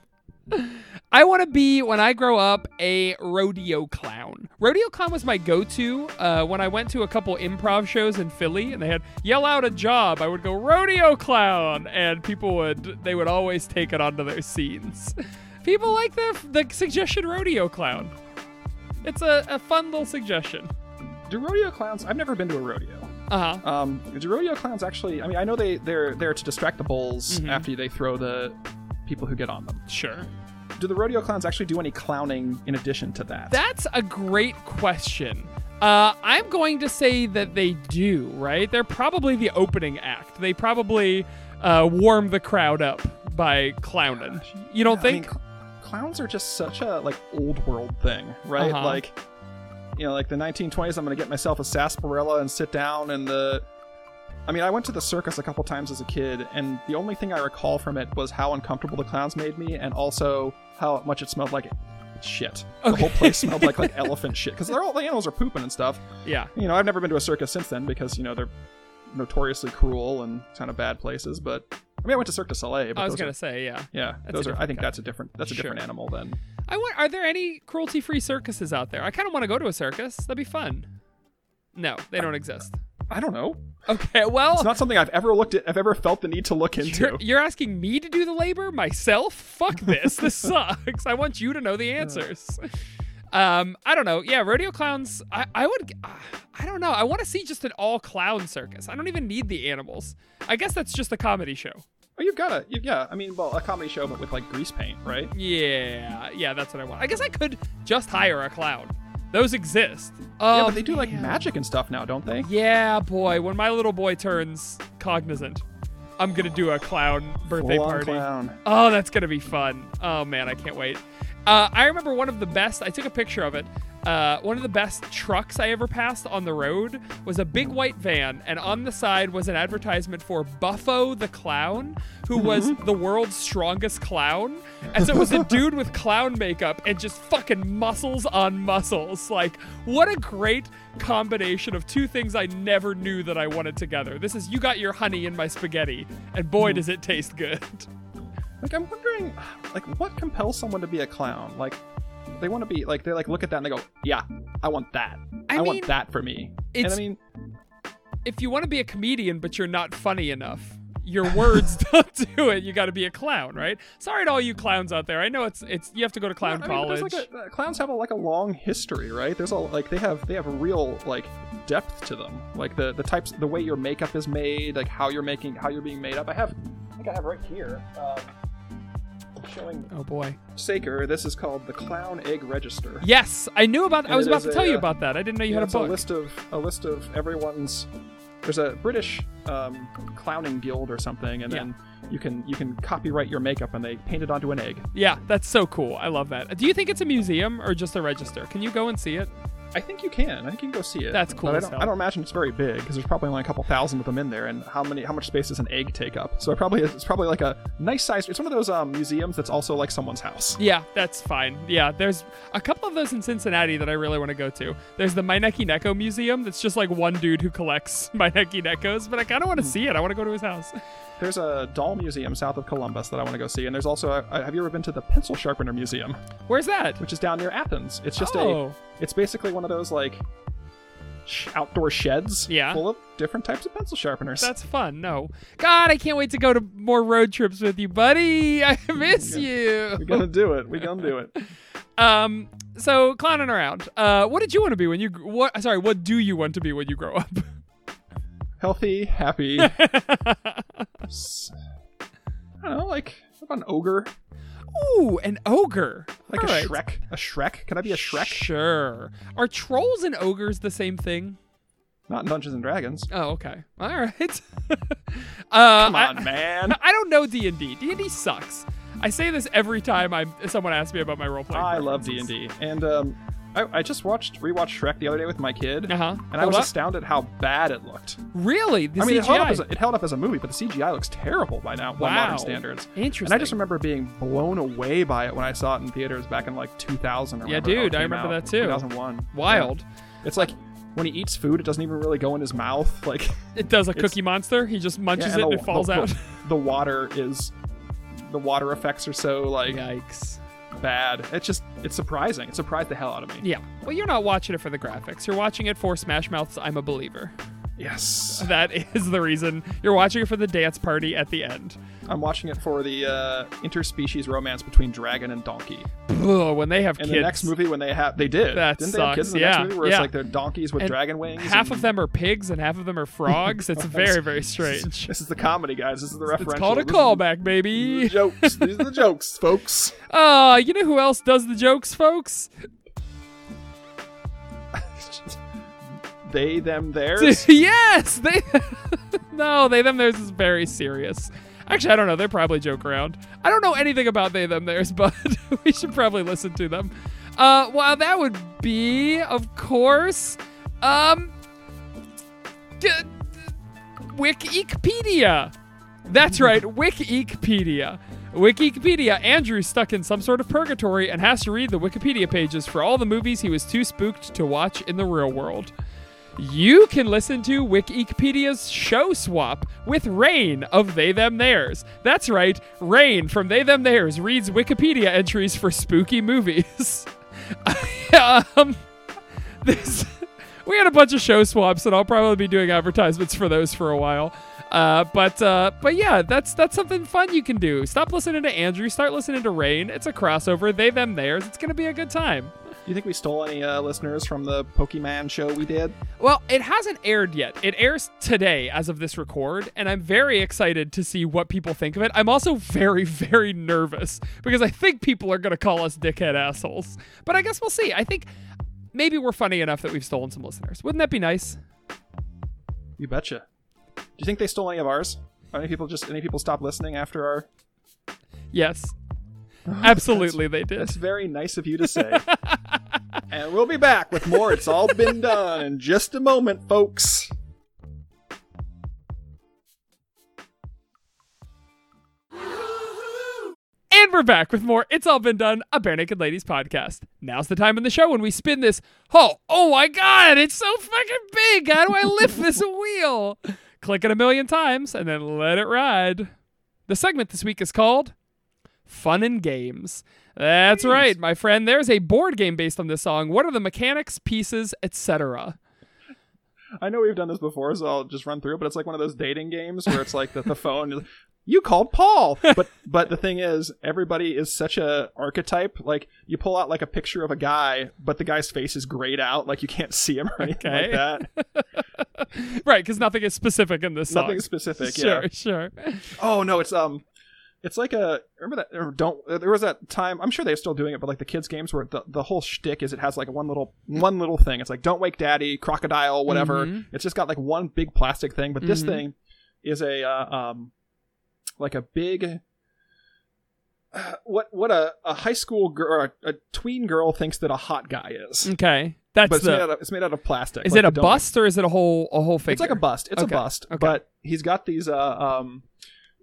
I want to be when I grow up a rodeo clown. Rodeo clown was my go-to uh, when I went to a couple improv shows in Philly, and they had yell out a job. I would go rodeo clown, and people would they would always take it onto their scenes. People like the the suggestion rodeo clown. It's a, a fun little suggestion. Do rodeo clowns? I've never been to a rodeo. Uh huh. Um, do rodeo clowns actually? I mean, I know they they're there to distract the bulls Mhm. after they throw the people who get on them. Sure. Do the rodeo clowns actually do any clowning in addition to that? That's a great question. Uh, I'm going to say that they do, right? They're probably the opening act. They probably uh, warm the crowd up by clowning. You don't I mean, think? cl- clowns are just such a like old world thing, right? Uh-huh. Like, you know, like the 1920s. I'm gonna get myself a sarsaparilla and sit down And the. I mean, I went to the circus a couple times as a kid, and the only thing I recall from it was how uncomfortable the clowns made me, and also how much it smelled like shit. The whole place smelled like like elephant shit because they're all the animals are pooping and stuff. yeah. You know, I've never been to a circus since then because you know they're notoriously cruel and kind of bad places. But I mean, I went to Cirque du Soleil. But I was gonna are, say, yeah. yeah, That's those are. I think kind. that's a different. That's a Sure. different animal than. I want. Are there any cruelty-free circuses out there? I kind of want to go to a circus. That'd be fun. No, they don't exist. I don't know. Okay, well, It's not something I've ever looked at. I've ever felt the need to look into. You're, you're asking me to do the labor myself? Fuck this. this sucks. I want you to know the answers. Um, I don't know. Yeah, rodeo clowns. I, I would. Uh, I don't know. I want to see just an all clown circus. I don't even need the animals. I guess that's just a comedy show. Oh, you've got a. You, yeah, I mean, well, a comedy show, but with like grease paint, right? Yeah, yeah, that's what I want. I guess I could just hire a clown. Those exist. yeah, Oh, but they do like man. magic and stuff now, don't they? Yeah, boy. When my little boy turns cognizant, I'm gonna do a clown birthday Full-on party. clown. Oh, that's gonna be fun. Oh man, I can't wait. Uh, I remember one of the best. I took a picture of it. Uh, one of the best trucks I ever passed on the road was a big white van, and on the side was an advertisement for Buffo the Clown, who was the world's strongest clown. And so it was a dude with clown makeup and just fucking muscles on muscles. Like, what a great combination of two things I never knew that I wanted together. This is you got your honey in my spaghetti, and boy, does it taste good. Like, I'm wondering, like, what compels someone to be a clown? Like, they want to be like they like look at that and they go, yeah, I want that. I I, mean, want that for me. And I mean, if you want to be a comedian but you're not funny enough, your words don't do it. You got to be a clown, right? Sorry to all you clowns out there. I know it's it's you have to go to clown I mean, college. like a, uh, clowns have a, like a long history, right? There's a like they have they have a real like depth to them. Like the the types, the way your makeup is made, like how you're making how you're being made up. I have I think I have right here. Um, showing Oh boy. Saker. This is called the Clown Egg Register. Yes, I knew about. I was about to a, tell you uh, about that. I didn't know you Yeah, had a book. a list of a list of everyone's. There's a British um, clowning guild or something, and Yeah. then you can you can copyright your makeup, and they paint it onto an egg. Yeah, that's so cool. I love that. Do you think it's a museum or just a register? Can you go and see it? I think you can. I think you can go see it. That's cool But I as don't, hell. I don't imagine it's very big because there's probably only a couple thousand of them in there, and how many how much space does an egg take up? So it probably it's probably like a nice size. It's one of those um, museums that's also like someone's house. Yeah, that's fine. Yeah, there's a couple of those in Cincinnati that I really want to go to. There's the Maneki Neko Museum that's just like one dude who collects Maneki Nekos, but I kind of want to see it. I want to go to his house. There's a doll museum south of Columbus that I want to go see, and there's also a, have you ever been to the Pencil Sharpener Museum, Where's that? which is down near Athens? It's just Oh. a it's basically one of those like sh- outdoor sheds Yeah. full of different types of pencil sharpeners. That's fun. No. God, I can't wait to go to more road trips with you, buddy. I miss you. We're gonna do it. We're gonna do it. Um, so clowning around. Uh, what did you want to be when you what sorry, what do you want to be when you grow up? Healthy, happy. I don't know, like about an ogre, Ooh, an ogre. like All a right. Shrek. A Shrek? Can I be a Shrek? Sure. Are trolls and ogres the same thing? Not in Dungeons and Dragons. Oh, okay. All right. uh, Come on, I, man. I don't know D and D. D and D sucks. I say this every time I someone asks me about my role playing. I love D and D, and um, I, I just watched rewatched Shrek the other day with my kid, Uh huh. and I was astounded how bad it looked. really the I mean, CGI. it held, up as a, it held up as a movie, but the CGI looks terrible by now by Wow. modern standards. Interesting. And I just remember being blown away by it when I saw it in theaters back in like 2000 or Yeah, whenever it all dude, I came remember out, that too. 2001. Wild. Yeah. It's like when he eats food, it doesn't even really go in his mouth. Like It does a Cookie Monster. He just munches it and it falls the, out. The, the water is the water effects are so like Yikes. Bad. It's just it's surprising. It surprised the hell out of me. Yeah. Well, you're not watching it for the graphics. You're watching it for Smash Mouth's "I'm a Believer." Yes. That is the reason you're watching it for the dance party at the end. I'm watching it for the uh, interspecies romance between dragon and donkey. Ugh, when they have In kids, the next movie, when they have, they did. That Didn't they have kids in the next movie where yeah. it's like they're donkeys with And dragon wings? half and- of them are pigs and half of them are frogs. It's very, very strange. This is the comedy, guys. This is the reference. It's called a callback, baby. jokes. These are the jokes, folks. Uh, you know who else does the jokes, folks? they, them, theirs. yes, they. no, they them theirs is very serious. Actually, I don't know. They probably joke around. I don't know anything about they them theirs, but we should probably listen to them. Uh, well, that would be, of course, um, Wikipedia. That's right, Wikipedia. Wikipedia. Andrew's stuck in some sort of purgatory and has to read the Wikipedia pages for all the movies he was too spooked to watch in the real world. You can listen to Wikipedia's show swap with Rain of They Them Theirs. That's right, Rain from They Them Theirs reads Wikipedia entries for spooky movies. um, this, we had a bunch of show swaps, and I'll probably be doing advertisements for those for a while. Uh, but uh, but yeah, that's that's something fun you can do. Stop listening to Andrew, start listening to Rain. It's a crossover. They them theirs. It's gonna be a good time. Do you think we stole any uh, listeners from the Pokemon show we did? Well, it hasn't aired yet. It airs today as of this record, and I'm very excited to see what people think of it. I'm also very, very nervous because I think people are going to call us dickhead assholes. But I guess we'll see. I think maybe we're funny enough that we've stolen some listeners. Wouldn't that be nice? You betcha. Do you think they stole any of ours? Any people just any people stopped listening after our? Yes. Absolutely, they did. That's very nice of you to say. and we'll be back with more. It's all been done in just a moment, folks. And we're back with more It's All Been Done, a Barenaked Ladies podcast. Now's the time in the show when we spin this. Oh, oh my god, it's so fucking big. How do I lift this wheel? Click it a million times and then let it ride. The segment this week is called Fun and Games. That's right, my friend. There's a board game based on this song. What are the mechanics, pieces, etc.? I know we've done this before, so I'll just run through. it, But it's like one of those dating games where it's like the, the phone. You called Paul, but but the thing is, everybody is such a archetype. Like you pull out like a picture of a guy, but the guy's face is grayed out, like you can't see him or anything Okay. like that. right, because nothing is specific in this song. Nothing specific. Sure, Yeah. sure. Oh no, it's um, it's like a remember that or don't there was that time I'm sure they're still doing it, but like the kids games where the, the whole shtick is it has like one little one little thing. It's like don't wake daddy, crocodile, whatever. Mhm. It's just got like one big plastic thing, but this Mhm. thing is a uh, um, like a big. uh, What what a, a high school girl, or a, a tween girl thinks that a hot guy is, Okay, that's but it's made out of it's made out of plastic. Is like it a bust or is it a whole a whole figure? It's like a bust. It's Okay, a bust. okay. But he's got these. Uh, um,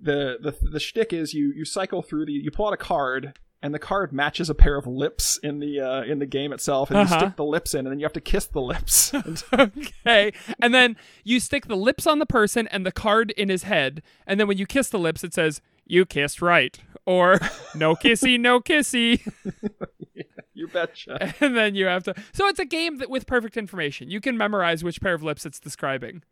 the the the shtick is you you cycle through the you pull out a card and the card matches a pair of lips in the uh, in the game itself, and Uh-huh. you stick the lips in, and then you have to kiss the lips. Okay, and then you stick the lips on the person and the card in his head, and then when you kiss the lips, it says "You kissed right" or "No kissy, no kissy," you betcha. and then you have to. So it's a game that with perfect information, you can memorize which pair of lips it's describing.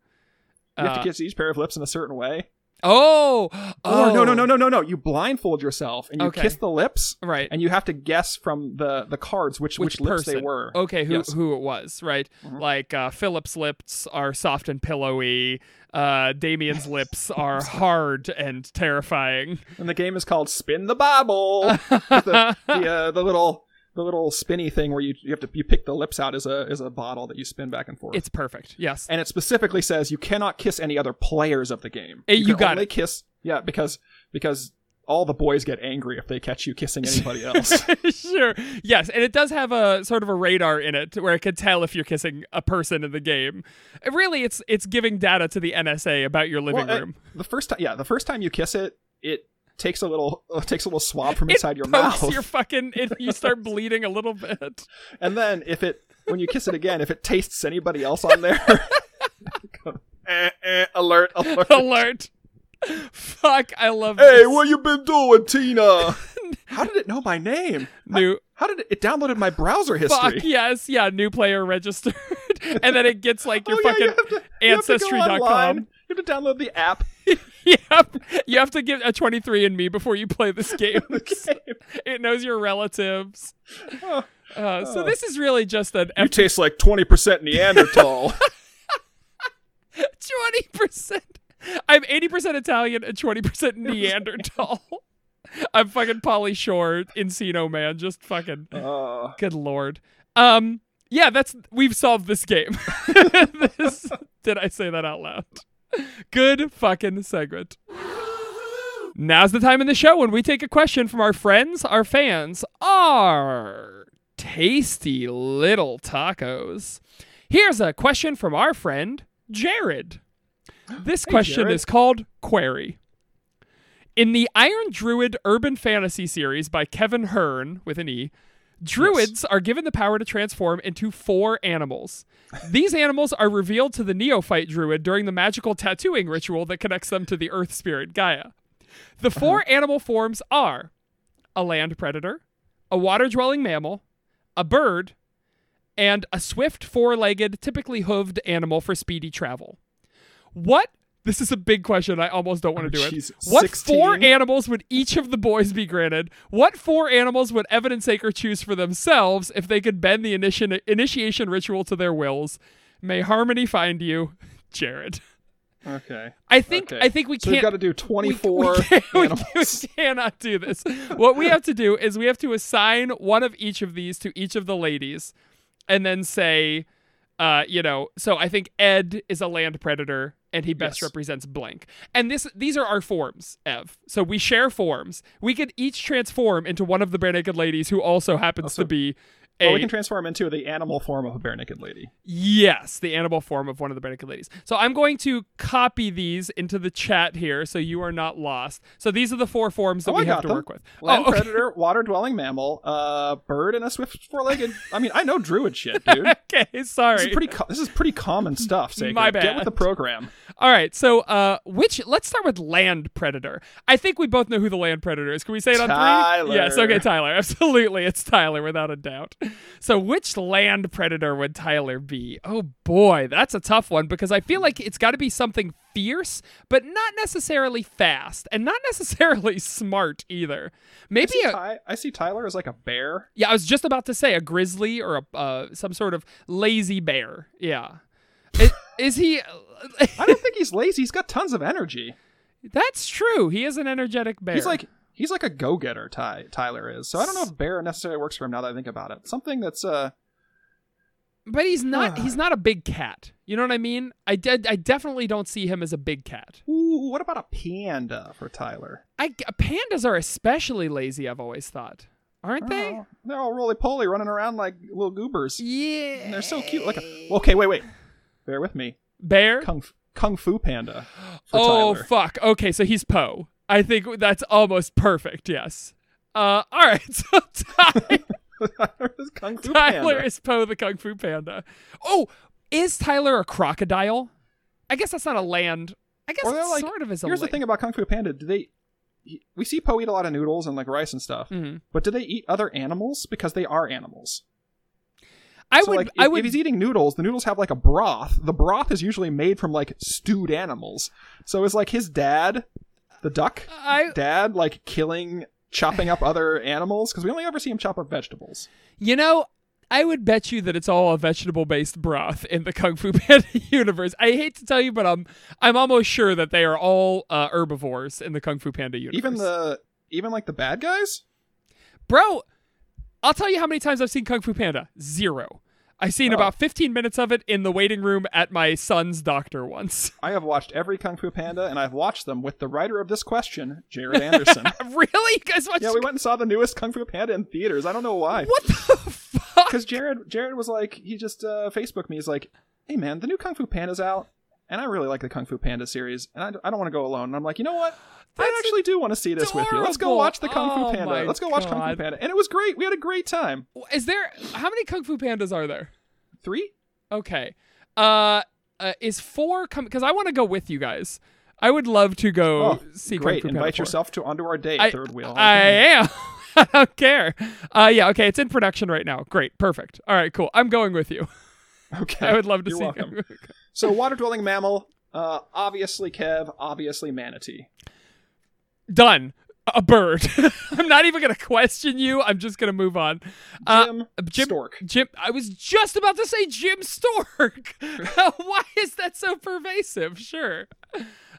You have Uh, to kiss each pair of lips in a certain way. Oh, oh, Or no no no no no no. You blindfold yourself and you Okay. kiss the lips, Right. and you have to guess from the the cards which which, which, lips they were. Okay, who Yes. Mm-hmm. who it was, right? Like uh, Philip's lips are soft and pillowy. Uh, Damien's lips are hard and terrifying. And the game is called Spin the Bobble. The the, uh, the little the little spinny thing where you you have to you pick the lips out as a as a bottle that you spin back and forth. It's perfect. Yes. and it specifically says you cannot kiss any other players of the game. Eh, you can got only it. kiss yeah because because all the boys get angry if they catch you kissing anybody else. sure. Yes, and it does have a sort of a radar in it where it can tell if you're kissing a person in the game. Really, it's it's giving data to the NSA about your living Well, uh, room. the first time yeah the first time you kiss it it takes a little uh, takes a little swab from It inside your pokes mouth your fucking. It, you start bleeding a little bit. and then if it when you kiss it again if it tastes anybody else on there go, eh, eh, alert alert Alert! Fuck! I love. Hey, this. what you been doing, Tina? How did it know my name? new? How did it? It downloaded my browser history. Fuck yes, yeah. New player registered, and then it gets like your Oh, fucking you have to- you to go online. ancestry.com. You have to download the app. Yep. You have to give a 23 and me before you play this game. Game. it knows your relatives. Oh. Uh, so this is really just an You taste like twenty percent Neanderthal. 20%. I'm 80% Italian and 20% Neanderthal. I'm fucking Pauly Shore, Encino man, just fucking uh, good lord. Um yeah, that's we've solved this game. this, did I say that out loud? Good fucking segment. Now's the time in the show when we take a question from our friends, our fans, our tasty little tacos. Here's a question from our friend, Jared. This question Jared. is called Query. In the Iron Druid Urban Fantasy series by Kevin Hearne, with an E, druids are given the power to transform into four animals. These animals are revealed to the neophyte druid during the magical tattooing ritual that connects them to the earth spirit Gaia. The uh-huh. 4 animal forms are a land predator, a water dwelling mammal, a bird, and a swift four legged, typically hooved animal for speedy travel. What? This is a big question. I almost don't want to Oh, do it. What 16? four animals would each of the boys be granted? What four animals would and Saker choose for themselves if they could bend the initi- initiation ritual to their wills? May harmony find you, Jared. okay. I think Okay. I think we So can't. we've got to do twenty-four we, can't- we cannot do this. What we have to do is we have to assign one of each of these to each of the ladies, and then say, uh, you know, so I think Ed is a land predator and he best Yes. represents blank. And this these are our forms, Ev. So we share forms. We could each transform into one of the Barenaked Ladies who also happens Also- to be Well, we can transform into the animal form of a bare naked lady. Yes, the animal form of one of the Barenaked Ladies. So I'm going to copy these into the chat here so you are not lost. So these are the four forms that Oh, we I have to them. work with. Land oh, okay. predator, water dwelling mammal, uh, bird, and a swift four-legged. I mean, I know druid shit, dude. okay, sorry. This is pretty. Co- this is pretty common stuff. Saker. My Get with the program. All right, so uh, which? Let's start with land predator. I think we both know who the land predator is. Can we say it on Tyler. three? Yes. Okay, Tyler. Absolutely, it's Tyler without a doubt. So, which land predator would Tyler be? Oh boy, that's a tough one because I feel like it's got to be something fierce, but not necessarily fast, and not necessarily smart either. I Maybe see, a, Ty- I see Tyler as like a bear. yeah, I was just about to say a grizzly or a uh, some sort of lazy bear. Yeah. I- Is he? I don't think he's lazy. He's got tons of energy. That's true. He is an energetic bear. He's like he's like a go getter. Ty Tyler is. So I don't know if bear necessarily works for him now that I think about it. Something that's uh but he's not. he's not a big cat. You know what I mean? I did. I definitely don't see him as a big cat. ooh, what about a panda for Tyler? I pandas are especially lazy. I've always thought, aren't they? Oh, they're all roly poly running around like little goobers. Yeah. And they're so cute. Like a, okay, wait, wait. Bear with me. bear. Kung Kung Fu Panda. Oh Tyler. fuck. Okay, so he's Po. I think that's almost perfect. Yes. Uh. All right. So Ty. Tyler is Kung Fu Tyler Panda. is Po the Kung Fu Panda. Oh, is Tyler a crocodile? I guess that's not a land. I guess Or they're it like- sort of is a land. Here's the thing about Kung Fu Panda. Do they? We see Po eat a lot of noodles and like rice and stuff, Mhm. but do they eat other animals? Because they are animals. I so would. like, if, I if would. he's eating noodles, the noodles have like a broth. The broth is usually made from like stewed animals. So it's like his dad, the duck, I. dad, like killing, chopping up other animals? Because we only ever see him chop up vegetables. You know. I would bet you that it's all a vegetable-based broth in the Kung Fu Panda universe. I hate to tell you, but I'm I'm almost sure that they are all uh, herbivores in the Kung Fu Panda universe. Even the even like the bad guys. bro, I'll tell you how many times I've seen Kung Fu Panda. Zero. I've seen Oh. about 15 minutes of it in the waiting room at my son's doctor once. I have watched every Kung Fu Panda, and I've watched them with the writer of this question, Jared Anderson. really? You guys watch? yeah, we went and saw the newest Kung Fu Panda in theaters. I don't know why. What the fuck? Because Jared, Jared was like, he just uh, Facebooked me. He's like, "Hey man, the new Kung Fu Panda's out, and I really like the Kung Fu Panda series, and I, I don't want to go alone." And I'm like, you know what? I actually do want to see this with you. Let's go watch the Kung Fu Oh Panda. Let's go watch Kung Fu Panda, and it was great. We had a great time. Is there how many Kung Fu Pandas are there? Three? Okay. Uh, uh is four come because I want to go with you guys. I would love to go Oh, see great! Kung Fu Panda Great. Invite 4. yourself to onto our date, I, third wheel. I Okay. am. I don't care. Uh, yeah. Okay. It's in production right now. Great. Perfect. All right. Cool. I'm going with you. Okay. I would love to You're see. welcome. So, water dwelling mammal, uh, obviously Kev, obviously manatee. Done. A bird. I'm not even gonna question you. I'm just gonna move on. Uh, Jim, Jim Stork. Jim. I was just about to say Jim Stork. Why is that so pervasive? Sure.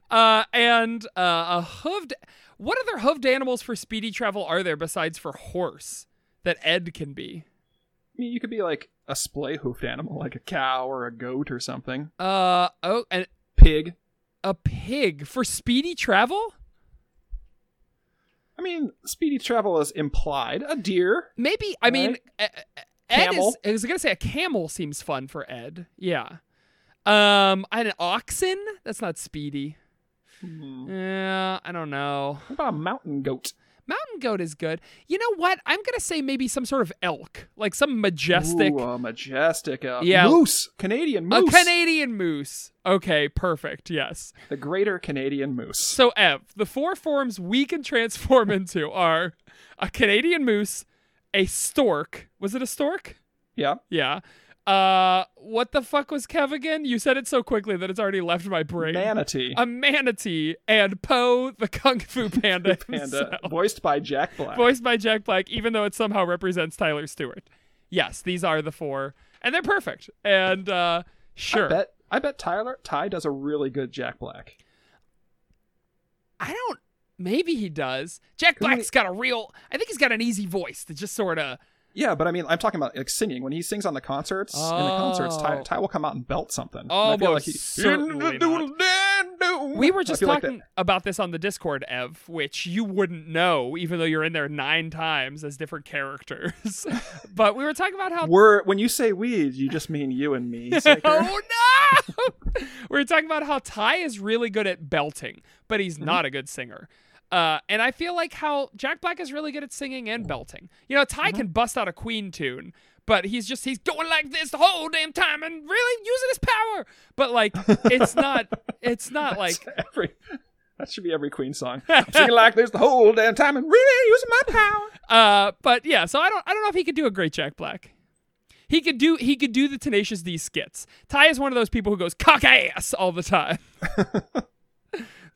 Uh, and uh, a hooved. What other hooved animals for speedy travel are there besides for horse that Ed can be? I mean, you could be like a splay hoofed animal, like a cow or a goat or something. Uh oh, and Pig. a pig for speedy travel. I mean, speedy travel is implied. A deer. Maybe I mean Right. uh, uh, Ed is. I was gonna say a camel seems fun for Ed. Yeah. Um, an oxen. That's not speedy. Hmm. Yeah, I don't know. What about a mountain goat? Mountain goat is good. You know what? I'm gonna say maybe some sort of elk, like some majestic, Ooh, a majestic. Yeah. Moose. Canadian a moose. Canadian moose. Okay, perfect. Yes. the greater Canadian moose. So Ev, the four forms we can transform into are a Canadian moose, a stork. Was it a stork? Yeah. Yeah. Uh, what the fuck was Kev again? You said it so quickly that it's already left my brain. Manatee. a manatee and Po the kung fu panda, Panda. Voiced by Jack Black. voiced by Jack Black, even though it somehow represents Tyler Stewart. Yes, these are the four, and they're perfect. And uh, sure, I bet. I bet Tyler Ty does a really good Jack Black. I don't. Maybe he does. Jack Black's got a real. I think he's got an easy voice that just sort of. Yeah, but I mean, I'm talking about like singing. When he sings on the concerts, in the concerts, Ty, Oh. Ty will come out and belt something. Oh, I Almost feel like he, certainly We were just feel like talking about this on the Discord, Ev, which you wouldn't know, even though you're in there nine times as different characters. but we were talking about how. We're when you say we, you just mean you and me. Oh no! we were talking about how Ty is really good at belting, but he's Mm-hmm. not a good singer. Uh, and I feel like how Jack Black is really good at singing and belting. You know, Ty Mm-hmm. can bust out a Queen tune, but he's just he's going like this the whole damn time and really using his power. But like it's not it's not like every that should be every Queen song. I'm singing like this the whole damn time and really using my power. uh but yeah, so I don't I don't know if he could do a great Jack Black. He could do he could do the Tenacious D skits. Ty is one of those people who goes cock ass all the time.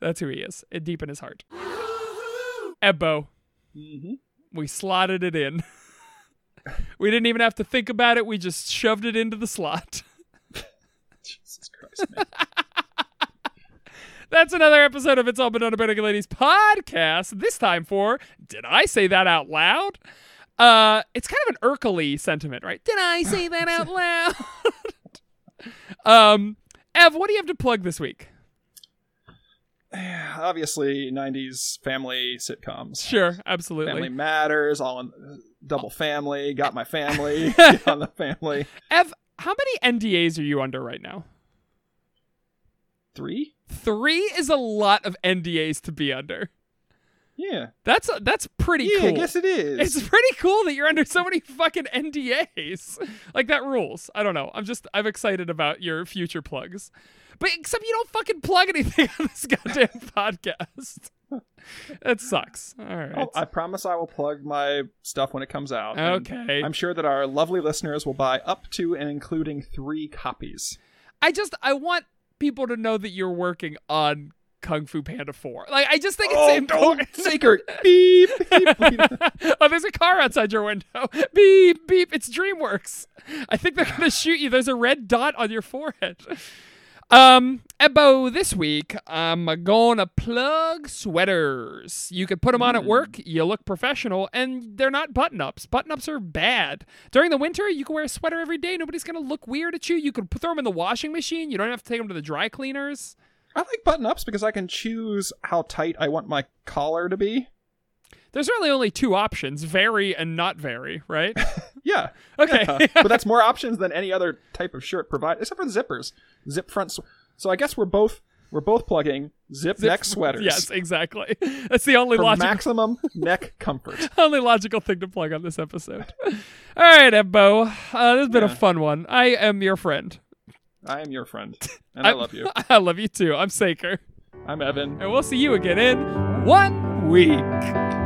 That's who he is, deep in his heart. Ebbo, Mm-hmm. we slotted it in. we didn't even have to think about it. We just shoved it into the slot. Jesus Christ, man. That's another episode of It's All But Done About Ladies podcast. This time for Did I Say That Out Loud? Uh, it's kind of an Urkel sentiment, right? Did I say that out loud? um, Ev, what do you have to plug this week? Obviously, '90s family sitcoms. Sure, absolutely. Family Matters, all in uh, double family. Got my family on the family. Ev, how many NDAs are you under right now? Three. Three is a lot of NDAs to be under. Yeah. That's that's pretty Yeah, cool. I guess it is. It's pretty cool that you're under so many fucking NDAs. Like that rules. I don't know. I'm just I'm excited about your future plugs. But except you don't fucking plug anything on this goddamn podcast. That sucks. All right. Oh, I promise I will plug my stuff when it comes out. Okay. I'm sure that our lovely listeners will buy up to and including three copies. I just I want people to know that you're working on Kung Fu Panda 4. Like I just think it's Oh, important. don't Saker. Beep. beep, beep. oh, there's a car outside your window. Beep, beep. It's DreamWorks. I think they're going to shoot you. There's a red dot on your forehead. Um, Ebo, this week I'm gonna plug sweaters. You can put them on at work. You look professional, and they're not button ups. Button ups are bad. During the winter, you can wear a sweater every day. Nobody's gonna look weird at you. You can throw them in the washing machine. You don't have to take them to the dry cleaners. I like button ups because I can choose how tight I want my collar to be. There's really only two options: vary and not vary. Right? Yeah. Okay. Yeah. but that's more options than any other type of shirt provided, except for the zippers. Zip front. Sw- so I guess we're both we're both plugging zip, neck sweaters. Yes, exactly. That's the only logical, maximum neck comfort. only logical thing to plug on this episode. All right, Ebbo. Uh, this has been a fun one. I am your friend. I am your friend, and I, love you. I love you too. I'm Saker. I'm Evan. And we'll see you again in one week.